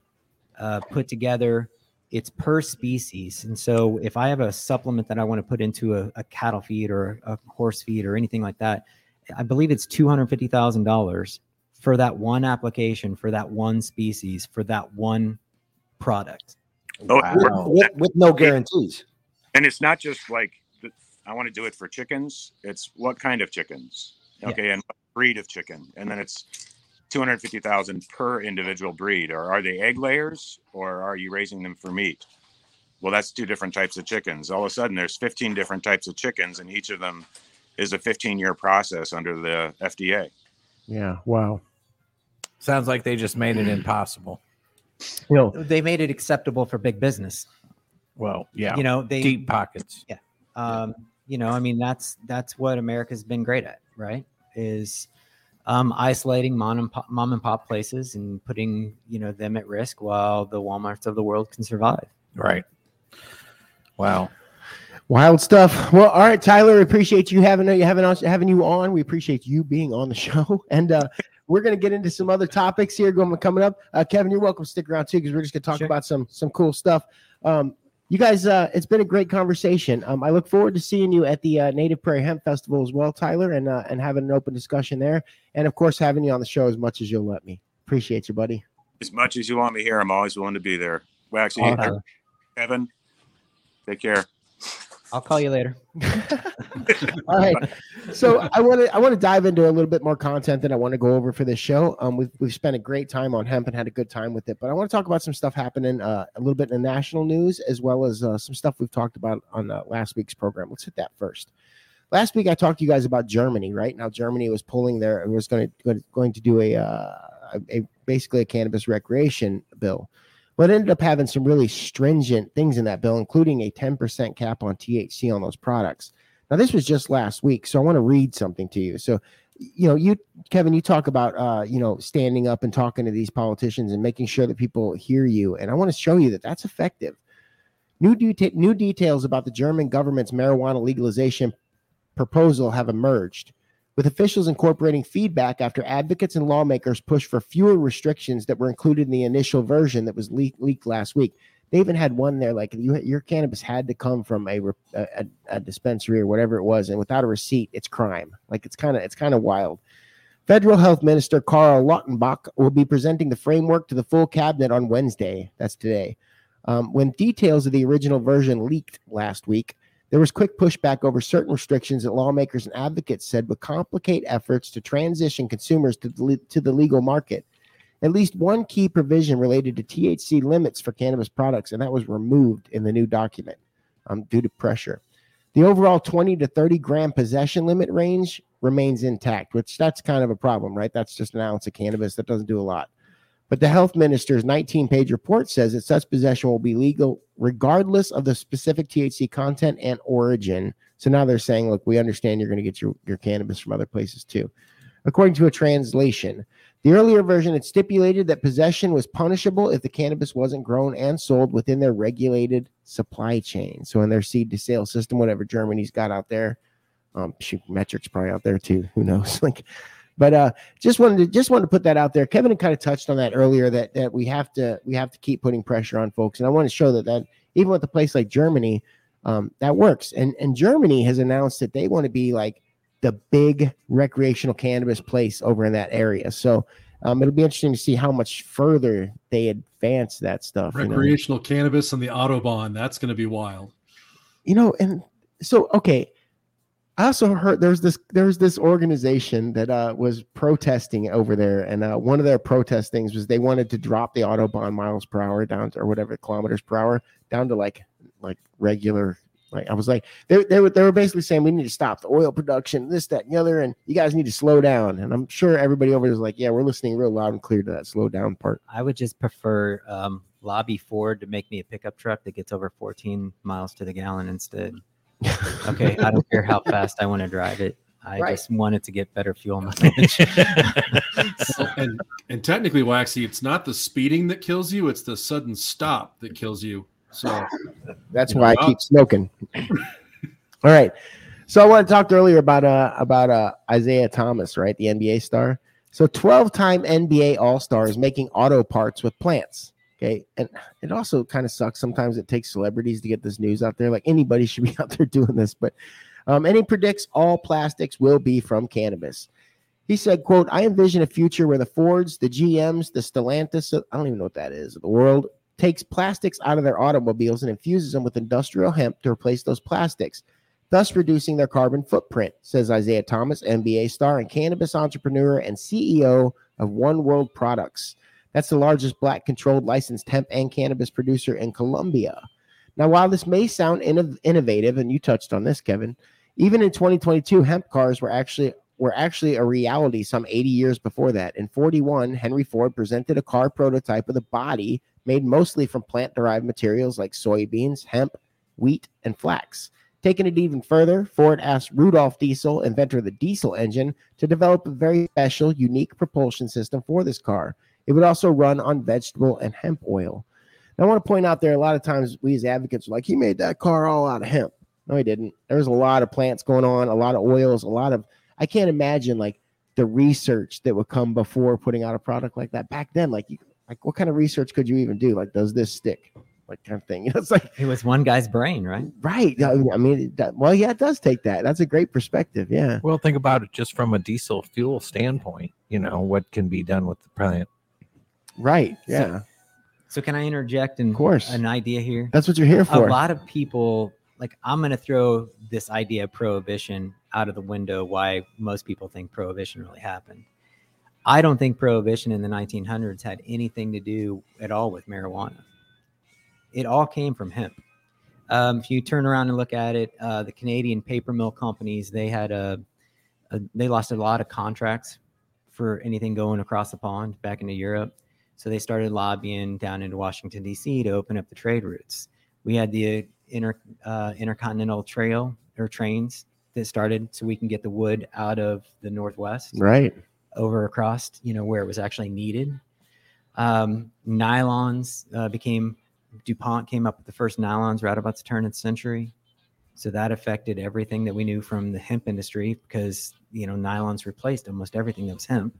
uh, put together, it's per species. And so, if I have a supplement that I want to put into a, a cattle feed or a horse feed or anything like that, I believe it's two hundred fifty thousand dollars for that one application, for that one species, for that one product. Oh, Wow. with, with no guarantees. and it's not just like I want to do it for chickens. It's what kind of chickens, Yeah. okay, and what breed of chicken, and then it's two hundred fifty thousand per individual breed. Or are they egg layers, or are you raising them for meat? Well, that's two different types of chickens. All of a sudden, there's fifteen different types of chickens, and each of them is a fifteen-year process under the FDA. Yeah. Wow. Sounds like they just made it impossible. You know. They made it acceptable for big business. Well, yeah. You know, they deep pockets. um, you know i mean that's that's what america's been great at right is um, isolating mom and pop, mom and pop places and putting you know them at risk while the walmarts of the world can survive Right. Wow. Wild stuff. Well, all right, Tyler. we Appreciate you having you having us having you on. We appreciate you being on the show, and uh, we're gonna get into some other topics here going coming up. Uh, Kevin, you're welcome to stick around too because we're just gonna talk Sure. about some some cool stuff. Um, you guys, uh, it's been a great conversation. Um, I look forward to seeing you at the uh, Native Prairie Hemp Festival as well, Tyler, and uh, and having an open discussion there, and of course having you on the show as much as you'll let me. Appreciate you, buddy. As much as you want me here, I'm always willing to be there. Waxy, Awesome. Kevin, take care. I'll call you later All right. So I want to I want to dive into a little bit more content that I want to go over for this show. Um, we've we've spent a great time on hemp and had a good time with it, but I want to talk about some stuff happening uh, a little bit in the national news as well as uh, some stuff we've talked about on uh, last week's program. Let's hit that first. Last week I talked to you guys about Germany, right? Now Germany was pulling their was going to going to do a, uh, a a basically a cannabis recreation bill but ended up having some really stringent things in that bill, including a 10% cap on THC on those products. Now, this was just last week, so I want to read something to you. So, you know, you, Kevin, you talk about, uh, you know, standing up and talking to these politicians and making sure that people hear you. And I want to show you that that's effective. New, new details about the German government's marijuana legalization proposal have emerged with officials incorporating feedback after advocates and lawmakers pushed for fewer restrictions that were included in the initial version that was leaked, last week. They even had one there like you, your cannabis had to come from a, a, a- dispensary or whatever it was, and without a receipt, it's crime. Like it's kind of it's kind of wild. Federal Health Minister Karl Lauterbach will be presenting the framework to the full cabinet on Wednesday. That's today. Um, when details of the original version leaked last week, there was quick pushback over certain restrictions that lawmakers and advocates said would complicate efforts to transition consumers to the, to the legal market. at least one key provision related to THC limits for cannabis products, and that was removed in the new document um, due to pressure. The overall 20 to 30 gram possession limit range remains intact, which that's kind of a problem, right? That's just an ounce of cannabis. That doesn't do a lot. But the health minister's 19 page report says that such possession will be legal regardless of the specific THC content and origin. So now they're saying, look, we understand you're going to get your, your cannabis from other places too. According to a translation, the earlier version had stipulated that possession was punishable if the cannabis wasn't grown and sold within their regulated supply chain. So in their seed to sale system, whatever Germany's got out there, um, shoot, metrics probably out there too. Who knows? like, but uh, just wanted to just wanted to put that out there. Kevin had kind of touched on that earlier that that we have to we have to keep putting pressure on folks, and I want to show that that even with a place like Germany, um, that works. And and Germany has announced that they want to be like the big recreational cannabis place over in that area. So um, it'll be interesting to see how much further they advance that stuff. you know? Recreational cannabis and the Autobahn. That's going to be wild. you know and so okay i also heard there's this there's this organization that uh was protesting over there. And uh one of their protest things was they wanted to drop the autobahn miles per hour down to or whatever kilometers per hour down to like like regular like i was like they, they were they were basically saying we need to stop the oil production this that and the other and you guys need to slow down. And i'm sure everybody over there is like yeah we're listening real loud and clear to that slow down part. I would just prefer um, lobby Ford to make me a pickup truck that gets over 14 miles to the gallon instead. Okay, I don't care how fast I want to drive it. I Right. just want it to get better fuel mileage. and and technically, Waxy, it's not the speeding that kills you; it's the sudden stop that kills you. So That's You know, why I keep smoking. All right. So I want to talk earlier about uh about uh Isiah Thomas, right? The NBA star. So 12-time NBA All-Star is making auto parts with plants. Okay. And it also kind of sucks. Sometimes it takes celebrities to get this news out there. Like anybody should be out there doing this, but um, and he predicts all plastics will be from cannabis. He said, quote, I envision a future where the Fords, the GMs, the Stellantis, I don't even know what that is, the world takes plastics out of their automobiles and infuses them with industrial hemp to replace those plastics, thus reducing their carbon footprint, says Isiah Thomas, NBA star and cannabis entrepreneur and CEO of One World Products. That's the largest black controlled licensed hemp and cannabis producer in Colombia. Now, while this may sound innov- innovative, and you touched on this, Kevin, even in 2022, hemp cars were actually were actually a reality some 80 years before that. In 41, Henry Ford presented a car prototype with a body made mostly from plant-derived materials like soybeans, hemp, wheat, and flax. Taking it even further, Ford asked Rudolf Diesel, inventor of the diesel engine, to develop a very special, unique propulsion system for this car. It would also run on vegetable and hemp oil. Now, I want to point out there a lot of times we as advocates are like, he made that car all out of hemp. No, he didn't. There's a lot of plants going on, a lot of oils, a lot of, I can't imagine like the research that would come before putting out a product like that back then. Like, you, like what kind of research could you even do? Like, does this stick? Like, kind of thing. You know, it's like, it was one guy's brain, right? right. I mean, I mean, it does- well, yeah, it does take that. That's a great perspective. Yeah. Well, think about it just from a diesel fuel standpoint. You know what can be done with the plant. Right. Yeah. So can I interject in Of course. an idea here? That's what you're here for. a lot of people like i'm going to throw this idea of prohibition out of the window why most people think prohibition really happened i don't think prohibition in the 1900s had anything to do at all with marijuana it all came from hemp um, if you turn around and look at it uh, the canadian paper mill companies they had a, a they lost a lot of contracts for anything going across the pond back into europe so they started lobbying down into washington d.c to open up the trade routes. We had the inter uh, intercontinental trail or trains that started so we can get the wood out of the northwest. Right. over across you know where it was actually needed. Um, nylons uh, became dupont came up with the first nylons right about the turn of the century. So that affected everything that we knew from the hemp industry because you know nylons replaced almost everything that was hemp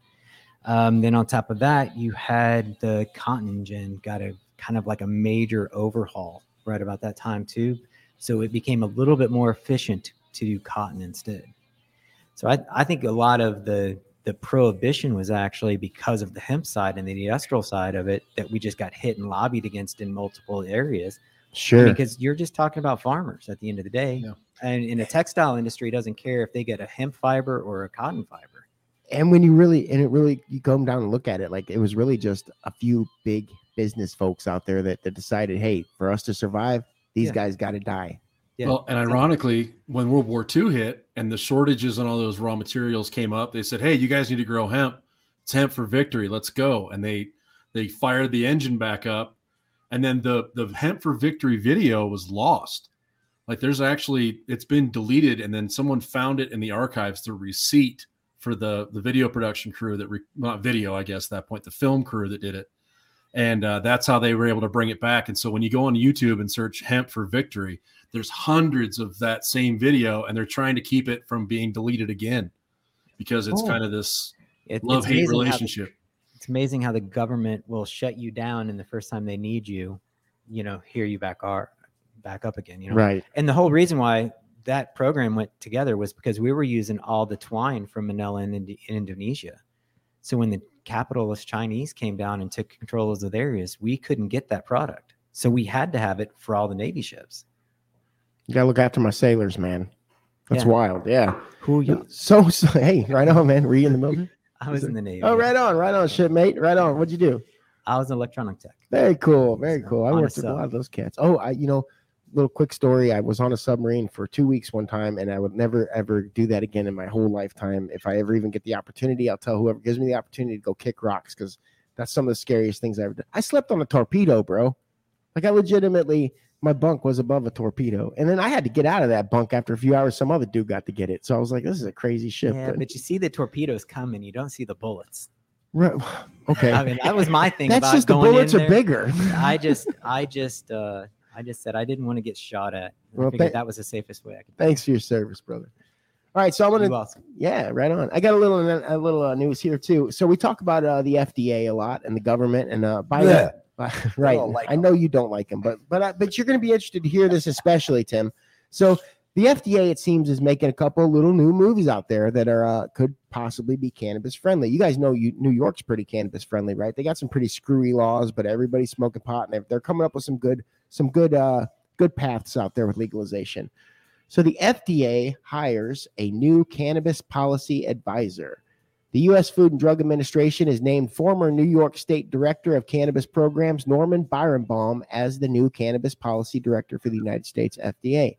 um, then on top of that you had the cotton gin got a kind of like a major overhaul right about that time too so it became a little bit more efficient to do cotton instead so I, I think a lot of the the prohibition was actually because of the hemp side and the industrial side of it that we just got hit and lobbied against in multiple areas. Sure. Because you're just talking about farmers at the end of the day. Yeah. And in the textile industry doesn't care if they get a hemp fiber or a cotton fiber. And when you really and it really you come down and look at it, like it was really just a few big business folks out there that, that decided, hey, for us to survive, these Yeah. guys got to die. Yeah. Well, and ironically, when World War II hit and the shortages on all those raw materials came up, they said, "Hey, you guys need to grow hemp. It's hemp for victory. Let's go!" And they they fired the engine back up, and then the the hemp for victory video was lost. Like there's actually it's been deleted, and then someone found it in the archives, the receipt for the the video production crew that re, not video, I guess at that point, the film crew that did it. And uh, that's how they were able to bring it back. And so when you go on YouTube and search hemp for victory, there's hundreds of that same video and they're trying to keep it from being deleted again because it's Oh. kind of this It- it's love hate amazing how- relationship. it's amazing how the government will shut you down and the first time they need you, you know, here you back are back up again, you know. Right. And the whole reason why that program went together was because we were using all the twine from Manila in, in Indonesia. So when the capitalist Chinese came down and took control of those areas, we couldn't get that product. So we had to have it for all the Navy ships. You gotta look after my sailors, man. That's Yeah. wild. Yeah. Who you? So, so hey, right on, man. Were you in the military? I was in the Navy. Oh, right on, right on, shit, mate. Right on. What'd you do? I was an electronic tech. Very cool. Very cool. I worked with a lot of those cats. Oh, I you know, little quick story. I was on a submarine for two weeks one time, and I would never ever do that again in my whole lifetime. If I ever even get the opportunity, I'll tell whoever gives me the opportunity to go kick rocks because that's some of the scariest things I ever did. I slept on a torpedo, bro. Like I legitimately, my bunk was above a torpedo, and then I had to get out of that bunk after a few hours. Some other dude got to get it, so I was like, "This is a crazy ship." Yeah, but- but you see the torpedoes coming, you don't see the bullets. Right. Okay. I mean, that was my thing. That's just the bullets are there. bigger. I just, I just, uh, I just said I didn't want to get shot at. Well, I figured tha- that was the safest way I could. Thanks for your service, brother. All right, so I'm gonna, yeah, right on. I got a little, a little uh, news here too. So we talk about uh, the FDA a lot and the government, and uh, by Yeah. by- right. don't like I know you don't like them, but but uh, but you're going to be interested to hear this, especially Tim. So the FDA, it seems, is making a couple of little new movies out there that are uh, could possibly be cannabis friendly. You guys know you, New York's pretty cannabis friendly, right? They got some pretty screwy laws, but everybody's smoking pot, and they're, they're coming up with some good some good uh, good paths out there with legalization. So the FDA hires a new cannabis policy advisor. The U.S. Food and Drug Administration has named former New York State Director of Cannabis Programs Norman Birenbaum as the new cannabis policy director for the United States FDA.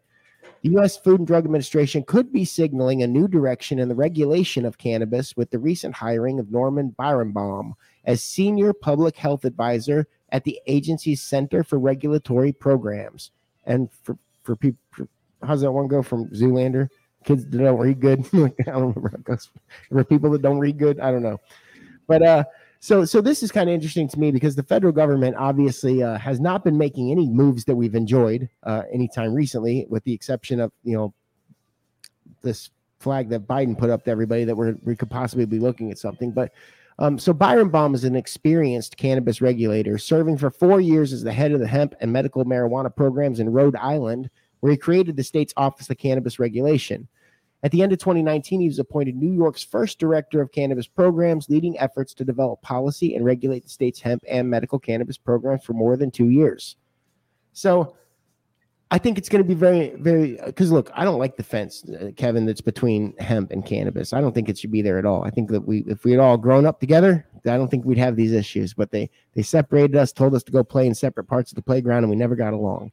The U.S. Food and Drug Administration could be signaling a new direction in the regulation of cannabis with the recent hiring of Norman Birenbaum as senior public health advisor at the agency's Center for Regulatory Programs. And for for people, how's that one go from Zoolander? Kids that don't read good. I don't remember how it goes. For people that don't read good, I don't know. But uh, so so this is kind of interesting to me because the federal government obviously uh, has not been making any moves that we've enjoyed uh, anytime recently, with the exception of you know this flag that Biden put up to everybody that we're, we could possibly be looking at something. But um, so Birenbaum is an experienced cannabis regulator, serving for four years as the head of the hemp and medical marijuana programs in Rhode Island, where he created the state's Office of Cannabis Regulation. At the end of 2019, he was appointed New York's first director of cannabis programs, leading efforts to develop policy and regulate the state's hemp and medical cannabis programs for more than two years. So I think it's going to be very, very, because look, I don't like the fence, uh, Kevin, that's between hemp and cannabis. I don't think it should be there at all. I think that we, if we had all grown up together, I don't think we'd have these issues. But they, they separated us, told us to go play in separate parts of the playground, and we never got along.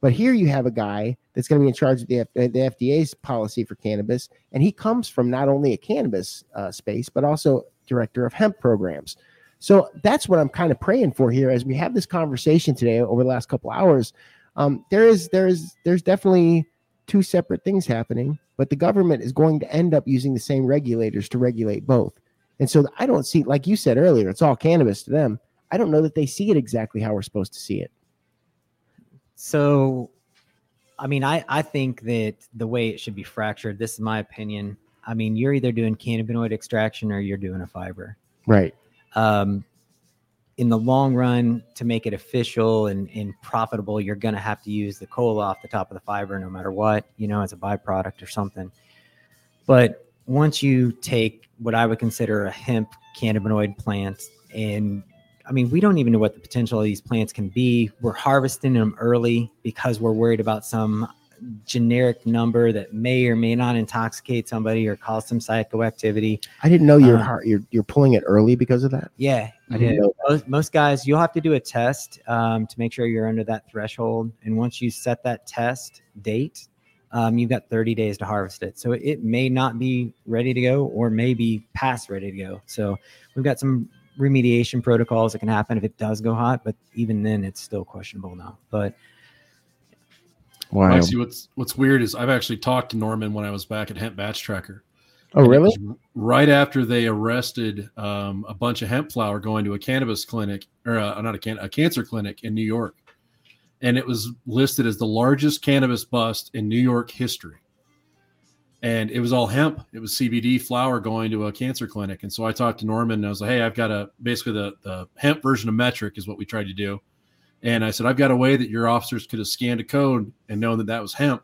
But here you have a guy that's going to be in charge of the, F- the FDA's policy for cannabis, and he comes from not only a cannabis uh, space but also director of hemp programs. So that's what I'm kind of praying for here as we have this conversation today over the last couple hours. Um, there is there is there's definitely two separate things happening, but the government is going to end up using the same regulators to regulate both. And so I don't see, like you said earlier, it's all cannabis to them. I don't know that they see it exactly how we're supposed to see it. So, I mean, I, I think that the way it should be fractured, this is my opinion. I mean, you're either doing cannabinoid extraction or you're doing a fiber. Right. Um, in the long run, to make it official and, and profitable, you're going to have to use the coal off the top of the fiber no matter what, you know, as a byproduct or something. But once you take what I would consider a hemp cannabinoid plant, and I mean, we don't even know what the potential of these plants can be. We're harvesting them early because we're worried about some generic number that may or may not intoxicate somebody or cause some psychoactivity. I didn't know you're Uh, hard, you're you're pulling it early because of that. Yeah, I didn't know Most, most guys, you'll have to do a test um, to make sure you're under that threshold. And once you set that test date, um, you've got 30 days to harvest it. So it may not be ready to go or may be past ready to go. So we've got some remediation protocols that can happen if it does go hot, but even then, it's still questionable now. But Wow. Actually, what's what's weird is I've actually talked to Norman when I was back at Hemp Batch Tracker. Oh, really? Right after they arrested um, a bunch of hemp flower going to a cannabis clinic or uh, not a can a cancer clinic in New York, and it was listed as the largest cannabis bust in New York history. And it was all hemp. It was CBD flower going to a cancer clinic. And so I talked to Norman and I was like, "Hey, I've got a basically the the hemp version of Metrc is what we tried to do." And I said, I've got a way that your officers could have scanned a code and known that that was hemp.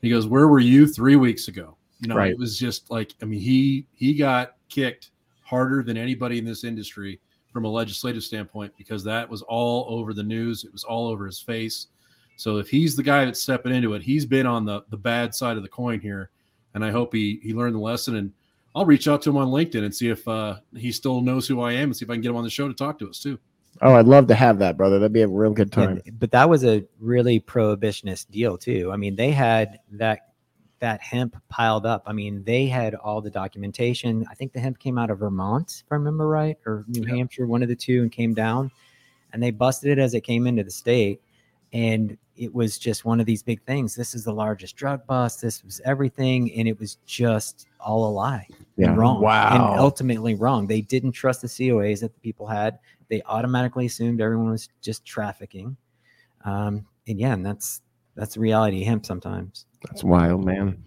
He goes, Where were you three weeks ago? You know, Right. it was just like, I mean, he he got kicked harder than anybody in this industry from a legislative standpoint because that was all over the news. It was all over his face. So if he's the guy that's stepping into it, he's been on the the bad side of the coin here. And I hope he he learned the lesson. And I'll reach out to him on LinkedIn and see if uh, he still knows who I am and see if I can get him on the show to talk to us too. Oh, I'd love to have that, brother. That'd be a real good time. but that was a really prohibitionist deal too. I mean, they had that that hemp piled up. I mean, they had all the documentation. I think the hemp came out of Vermont, if I remember right, or New Hampshire, one of the two, and came down. And they busted it as it came into the state. And it was just one of these big things. This is the largest drug bust. This was everything. And it was just all a lie. and Yeah. Wrong. Wow. And ultimately wrong. They didn't trust the COAs that the people had. They automatically assumed everyone was just trafficking. Um, and yeah, and that's that's the reality of hemp sometimes. That's wild, man.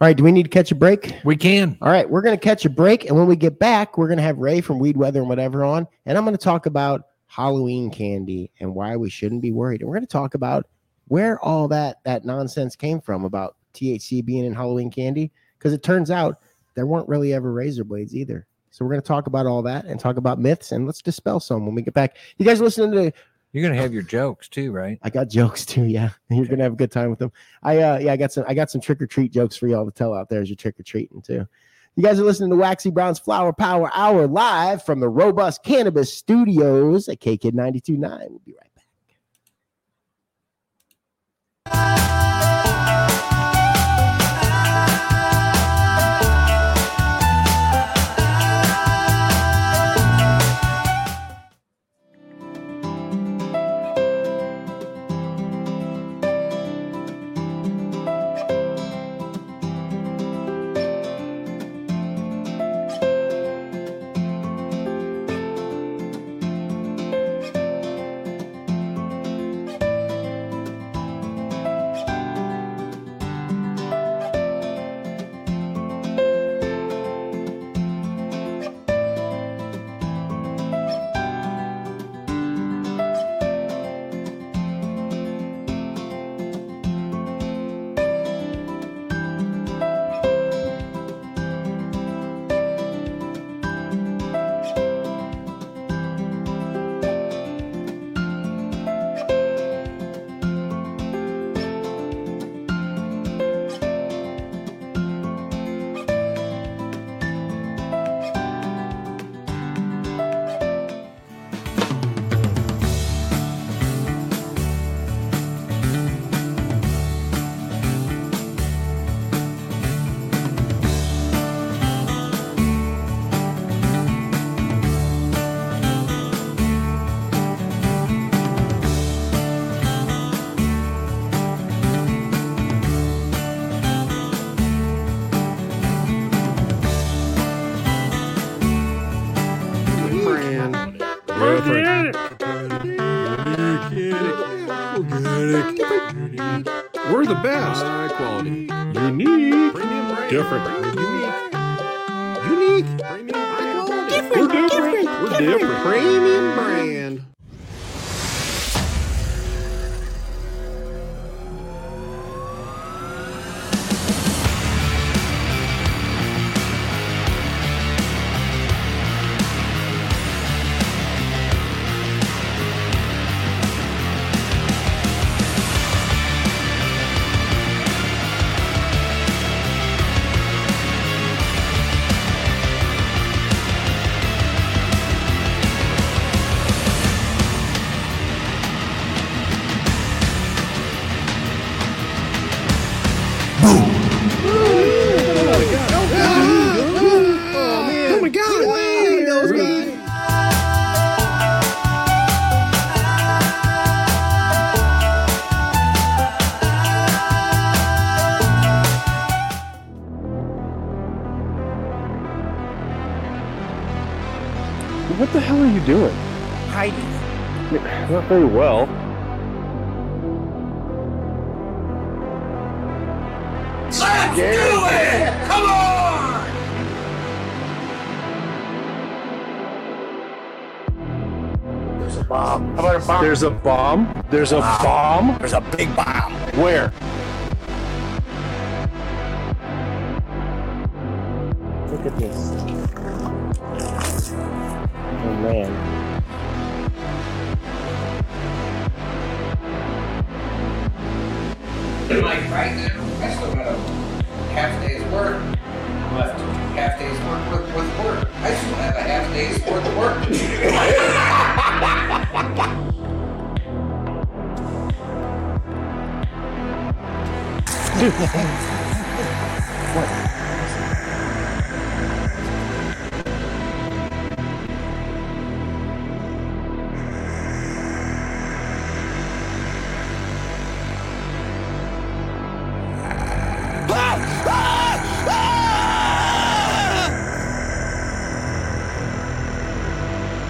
All right, do we need to catch a break? We can. All right, we're going to catch a break. And when we get back, we're going to have Ray from Weed Weather and whatever on. And I'm going to talk about Halloween candy and why we shouldn't be worried. And we're going to talk about where all that, that nonsense came from about THC being in Halloween candy. Because it turns out there weren't really ever razor blades either. So we're going to talk about all that and talk about myths. And let's dispel some when we get back. You guys listening to You're gonna have your jokes too, right? I got jokes too. Yeah, you're gonna have a good time with them. I uh, yeah, I got some. I got some trick or treat jokes for y'all to tell out there as you're trick or treating too. You guys are listening to Waxy Brown's Flower Power Hour live from the Robust Cannabis Studios at KKid 92.9. We'll be right Not very well. Let's do it! Come on! There's a bomb. How about a bomb? There's a bomb. There's a bomb. There's a big bomb. Where?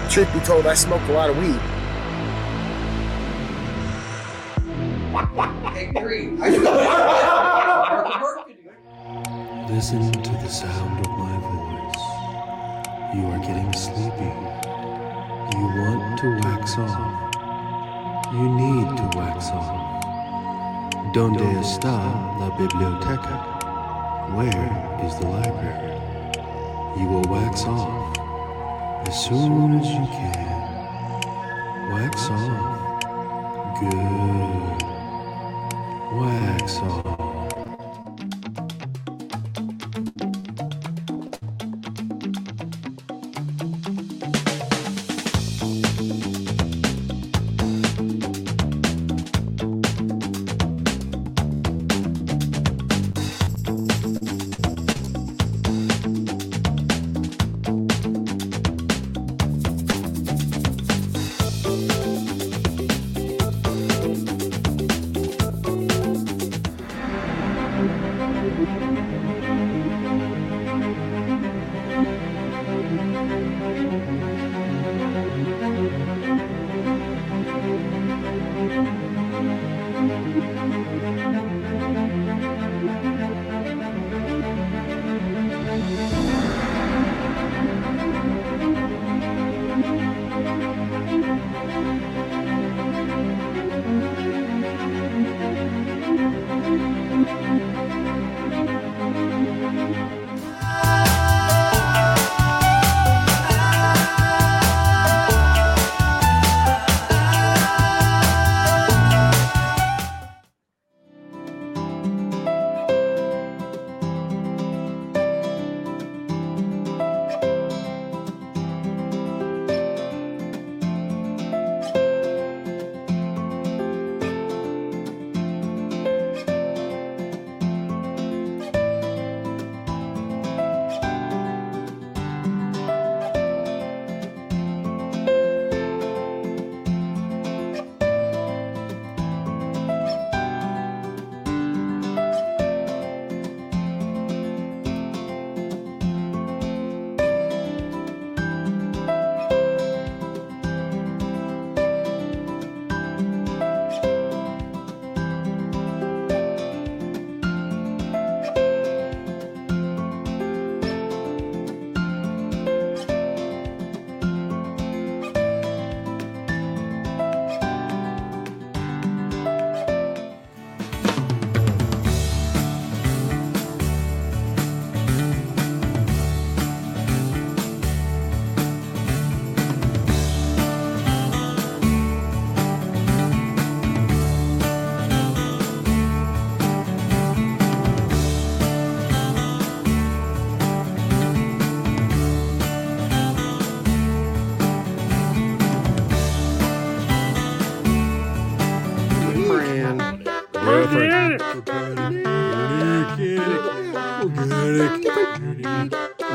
Truth be told, I smoke a lot of weed. Hey, Green, I still have work to do. Listen to the sound of my voice. You are getting sleepy. You want to wax off. You need to wax off. Donde está la biblioteca? Where is the library? You will wax off as soon as you can. Wax off. Good. Wax off.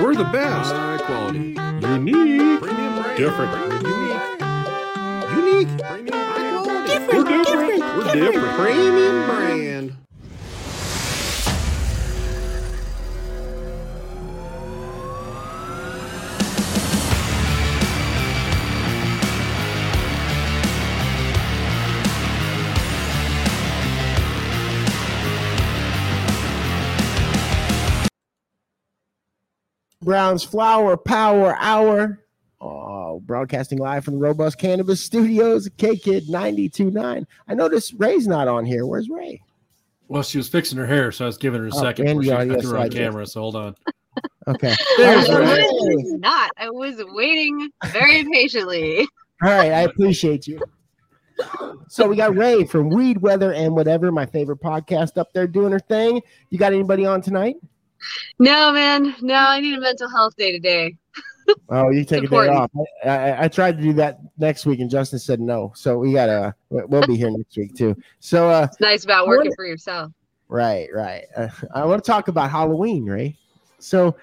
We're the best. High quality. Unique. Different. Unique. Unique. We're different. We're different. Premium brand. Brown's Flower Power Hour. Oh, broadcasting live from the Robust Cannabis Studios, K Kid 929. I noticed Ray's not on here. Where's Ray? Well, she was fixing her hair, so I was giving her a Oh, second. and before she, yeah, yes, threw her on did. camera, so hold on. Okay. There's All right. Ray. was not. I was waiting very patiently. All right, I appreciate you. So we got Ray from Weed, Weather, and Whatever, my favorite podcast up there doing her thing. You got anybody on tonight? No, man. No, I need a mental health day today. Oh, you take a day off. I, I, I tried to do that next week, and Justin said no. So we gotta. We'll be here next week too. So, uh, It's nice about working for yourself. right, right. Uh, I want to talk about Halloween, right? So,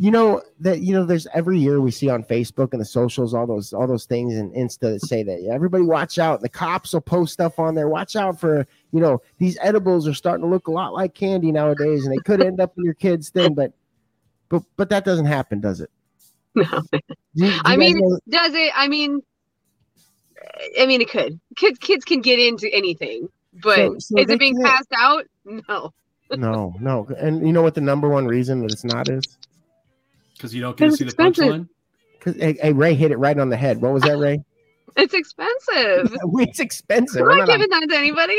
you know that you know there's every year we see on Facebook and the socials all those all those things and Insta that say that everybody watch out. The cops will post stuff on there. Watch out for you know these edibles are starting to look a lot like candy nowadays, and they could end up in your kid's thing. But but but that doesn't happen, does it? No. Do you- do I mean, know- does it? I mean, I mean, it could. Kids, kids can get into anything, but So- so is it being can't- passed out? No. no, no. And you know what the number one reason that it's not is? Because you don't get to It's see the expensive. punchline. Because hey, hey, Ray hit it right on the head. What was that, Ray? It's expensive. it's expensive. I'm We're not not on- giving that to anybody.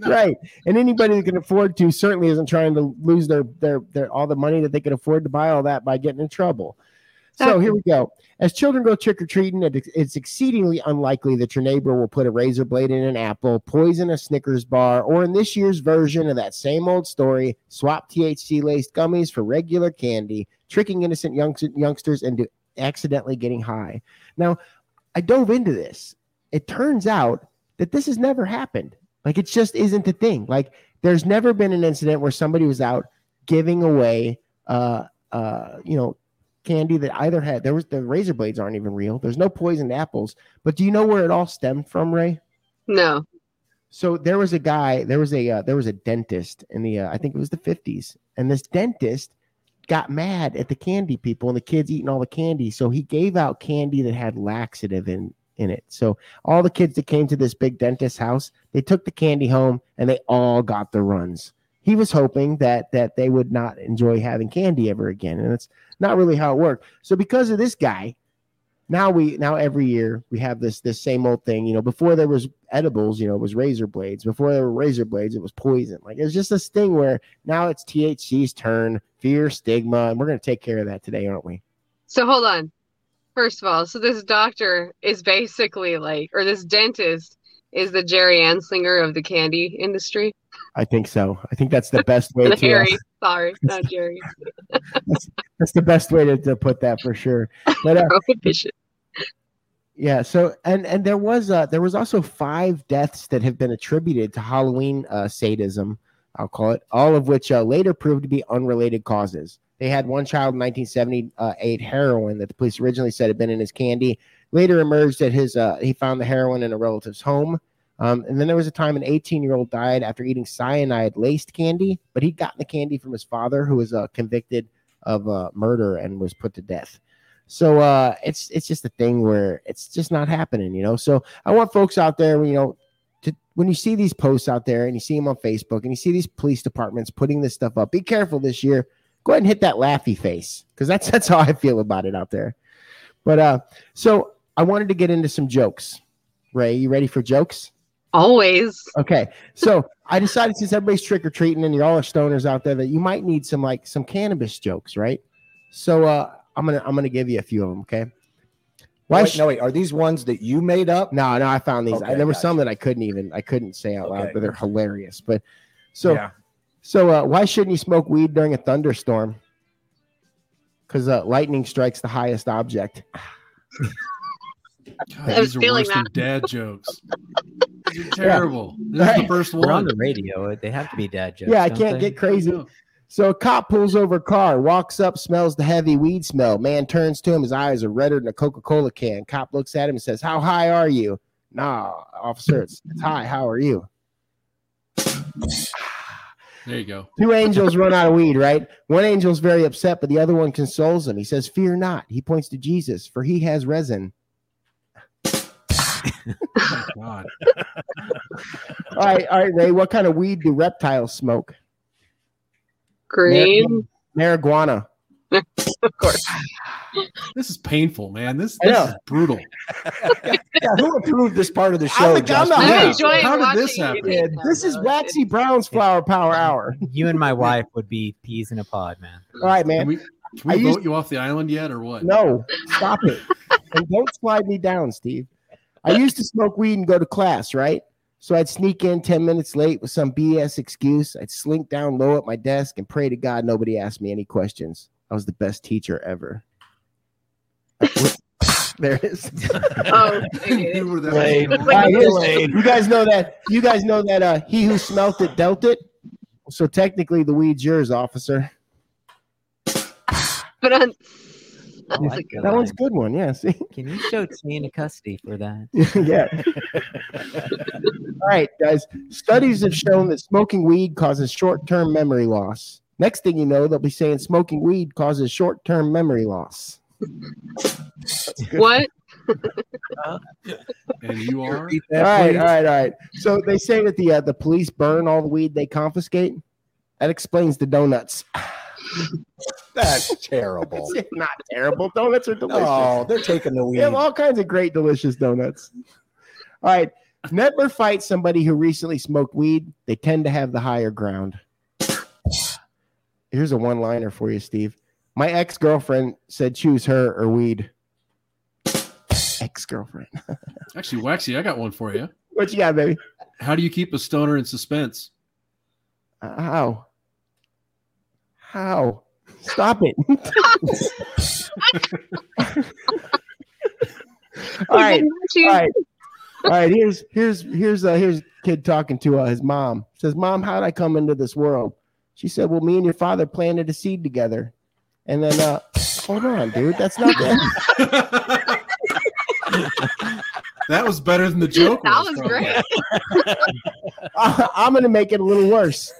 right. And anybody that can afford to certainly isn't trying to lose their their their all the money that they can afford to buy all that by getting in trouble. So here we go. As children go trick-or-treating it, it's exceedingly unlikely that your neighbor will put a razor blade in an apple poison a snickers bar or in this year's version of that same old story swap thc laced gummies for regular candy tricking innocent young, youngsters into accidentally getting high. Now i dove into this. It turns out that this has never happened like it just isn't the thing. Like there's never been an incident where somebody was out giving away uh uh you know candy that either had there was the razor blades aren't even real. There's no poisoned apples. But do you know where it all stemmed from, Ray? No. So there was a guy, there was a uh, there was a dentist in the uh, I think it was the 50s, and this dentist got mad at the candy people and the kids eating all the candy, so he gave out candy that had laxative in in it. So all the kids that came to this big dentist house, they took the candy home and they all got the runs. He was hoping that that they would not enjoy having candy ever again, and it's not really how it worked. So because of this guy, now we now every year we have this this same old thing. You know, before there was edibles, you know, it was razor blades. Before there were razor blades, it was poison. Like it's just this thing where now it's THC's turn, fear, stigma, and we're gonna take care of that today, aren't we? So hold on. First of all, so this doctor is basically like, or this dentist is the Jerry Anslinger of the candy industry. I think so. I think that's the best way to. uh, Harry, sorry, not Jerry. that's, that's the best way to, to put that for sure. But uh, yeah, so and and there was uh there was also five deaths that have been attributed to Halloween uh, sadism. I'll call it, all of which uh, later proved to be unrelated causes. They had one child in 1978 heroin that the police originally said had been in his candy. Later emerged that his uh, he found the heroin in a relative's home. Um, and then there was a time an 18 year old died after eating cyanide laced candy, but he'd gotten the candy from his father, who was uh, convicted of uh, murder and was put to death. So uh, it's it's just a thing where it's just not happening, you know. So I want folks out there, you know, to when you see these posts out there and you see them on Facebook and you see these police departments putting this stuff up, be careful this year. Go ahead and hit that laughy face because that's that's how I feel about it out there. But uh, so I wanted to get into some jokes. Ray, you ready for jokes? Always. Okay, so I decided since everybody's trick or treating and you're all are stoners out there that you might need some like some cannabis jokes, right? So uh, I'm gonna I'm gonna give you a few of them. Okay. Why Wait, sh- no, wait. Are these ones that you made up? no, no, I found these. Okay, there were gotcha. some that I couldn't even I couldn't say out loud, but they're hilarious. But so Yeah. So uh, why shouldn't you smoke weed during a thunderstorm? Because uh, lightning strikes the highest object. God, I was these are feeling worse than that. dad jokes. These are terrible. This right. is the first one. We're on the radio. They have to be dad jokes. yeah, I can't they? get crazy. So a cop pulls over a car, walks up, smells the heavy weed smell. Man turns to him, his eyes are redder than a Coca-Cola can. Cop looks at him and says, "How high are you?" Nah, officer, it's, it's high. How are you? There you go. Two angels run out of weed, right? One angel's very upset, but the other one consoles him. He says, Fear not. He points to Jesus, for he has resin. Oh, God. All right, all right, Ray. What kind of weed do reptiles smoke? Green. Marijuana. of course. This is painful, man. This, this is brutal. Yeah, who approved this part of the show? I'm Justin? I'm host. enjoying How did this happen? Yeah, this is. Waxy Brown's Flower Power Hour. You and my wife would be peas in a pod, man. All right, Can man. we, can I we used- vote you off the island yet, or what? No, stop it. and don't slide me down, Steve. I used to smoke weed and go to class, right? So I'd sneak in 10 minutes late with some BS excuse. I'd slink down low at my desk and pray to God nobody asked me any questions. I was the best teacher ever. there it is. Oh, I get it. You were that Wait. much All right, older. here's- you guys know that you guys know that uh he who smelt it dealt it. So technically the weed's yours, officer. but on, I like That that. one's a good one, yeah. See? Can you show chain of custody for that? yeah. All right, guys. Studies have shown that smoking weed causes short-term memory loss. Next thing you know, they'll be saying smoking weed causes short-term memory loss. what? And you are? Repeat All that, right, please. all right, all right. So they say that the uh, the police burn all the weed they confiscate. That explains the donuts. That's terrible. It's not terrible. Donuts are delicious. Oh, they're taking the weed. They have all kinds of great, delicious donuts. All right. Never fight somebody who recently smoked weed. They tend to have the higher ground. Here's a one liner for you, Steve. My ex girlfriend said choose her or weed. Ex girlfriend. Actually, Waxy, I got one for you. what you got, baby? How do you keep a stoner in suspense? Uh, How? How? Stop it. all right. All right. All right. Here's here's here's uh here's a kid talking to uh, his mom. Says, "Mom, how did I come into this world?" She said, "Well, me and your father planted a seed together." And then, uh, hold on, dude. That's not that. That was better than the joke. That was probably. great. I'm gonna make it a little worse.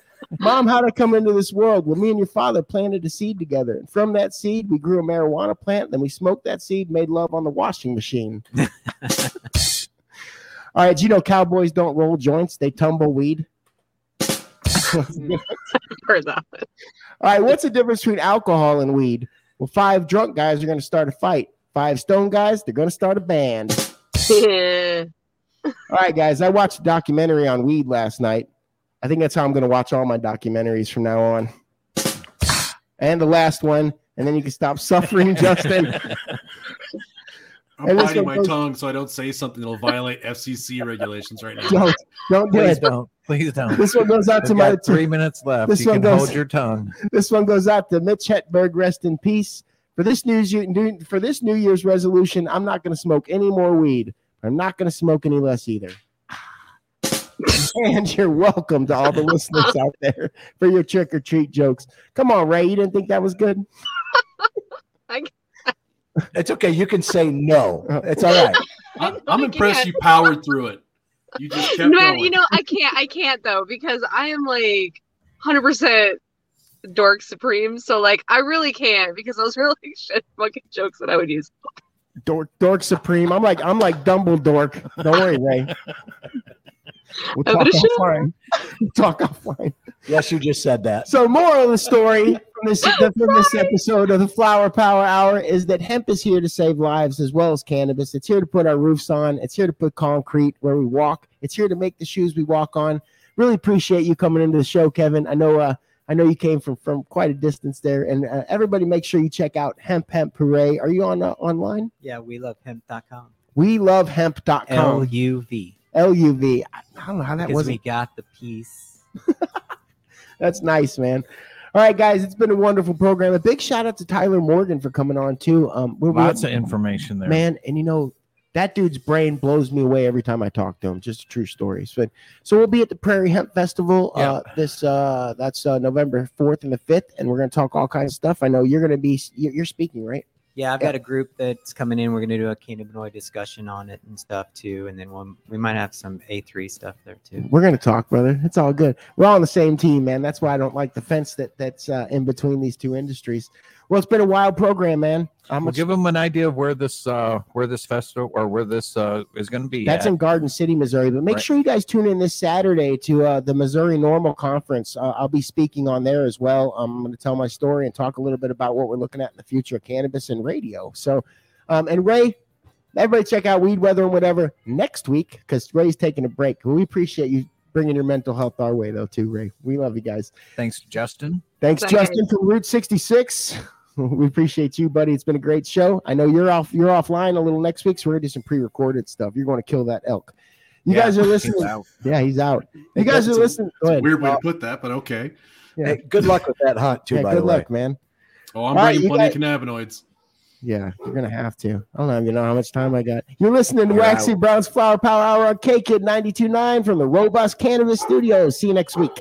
Mom, how'd I come into this world? Well, me and your father planted a seed together. And from that seed, we grew a marijuana plant. Then we smoked that seed, made love on the washing machine. All right, you know cowboys don't roll joints, they tumble weed. All Heard that one. right, what's the difference between alcohol and weed? Well, five drunk guys are going to start a fight. Five stone guys, they're going to start a band. Yeah. All right, guys, I watched a documentary on weed last night. I think that's how I'm going to watch all my documentaries from now on. And the last one, and then you can stop suffering, Justin. I'm biting my goes- tongue so I don't say something that'll violate FCC regulations right now. Don't, don't do Please it. don't. Please don't. This one goes out to my three minutes left. this you one can goes- hold your tongue. This one goes out to Mitch Hedberg. Rest in peace. For this news, you for this New Year's resolution, I'm not going to smoke any more weed. I'm not going to smoke any less either. and you're welcome to all the listeners out there for your trick or treat jokes. Come on, Ray. You didn't think that was good? It's okay. You can say no. It's all right. I, I'm impressed you powered through it. You just kept Man, going. you know, I can't I can't though, because I am like hundred percent dork supreme. So like I really can't because those are like shit fucking jokes that I would use. Dork, dork supreme. I'm like, I'm like Dumbledore. Don't worry, Ray. We'll talk gonna offline. We'll talk offline. Yes, you just said that. So, moral of the story from this from this episode of the Flower Power Hour is that hemp is here to save lives as well as cannabis. It's here to put our roofs on. It's here to put concrete where we walk. It's here to make the shoes we walk on. Really appreciate you coming into the show, Kevin. I know uh, I know you came from from quite a distance there, and uh, everybody make sure you check out Hemp Hemp Hooray. Are you on uh, online? Yeah, we love hemp.com. We love hemp.com. L U V. L U V. I I don't know how that was. we got the piece. That's nice, man. All right, guys, it's been a wonderful program. A big shout out to Tyler Morgan for coming on too. Um, we're, Lots of information there. man, and you know that dude's brain blows me away every time I talk to him. Just a true story. So, so we'll be at the Prairie Hemp Festival. Uh, this uh, that's uh, November fourth and the fifth, and we're gonna talk all kinds of stuff. I know you're gonna be you're you're speaking, right? Yeah, I've got a group that's coming in. We're going to do a cannabinoid discussion on it and stuff too, and then we'll, we might have some A3 stuff there too. We're gonna talk, brother. It's all good. We're all on the same team, man. That's why I don't like the fence that that's uh, in between these two industries. Well, it's been a wild program, man. I'm We'll give them an idea of where this uh where this festival or where this uh is going to be. That's at. in Garden City, Missouri. But make Right. sure you guys tune in this Saturday to uh, the Missouri NORML Conference. Uh, I'll be speaking on there as well. I'm going to tell my story and talk a little bit about what we're looking at in the future of cannabis and radio. So, um, and Ray, everybody check out Weed Weather and whatever next week because Ray's taking a break. We appreciate you bringing your mental health our way, though, too, Ray. We love you guys. Thanks, Justin. Thanks, Second. Justin from Route 66. We appreciate you, buddy. It's been a great show. I know you're off. You're offline a little next week, so we're gonna do some pre-recorded stuff. You're going to kill that elk. You Yeah, guys are listening. out. Yeah, he's out. You guys are That's a- listening. Go a ahead. weird way to put that, but okay. Yeah. Hey, good luck with that hunt too. Yeah, by good the way. luck, man. Oh, I'm All right, bringing you plenty guys- of cannabinoids. Yeah, you're gonna have to. I don't even know how much time I got. You're listening to You're Waxy out. Brown's Flower Power Hour on K Kid 92.9 from the Robust Cannabis Studios. See you next week.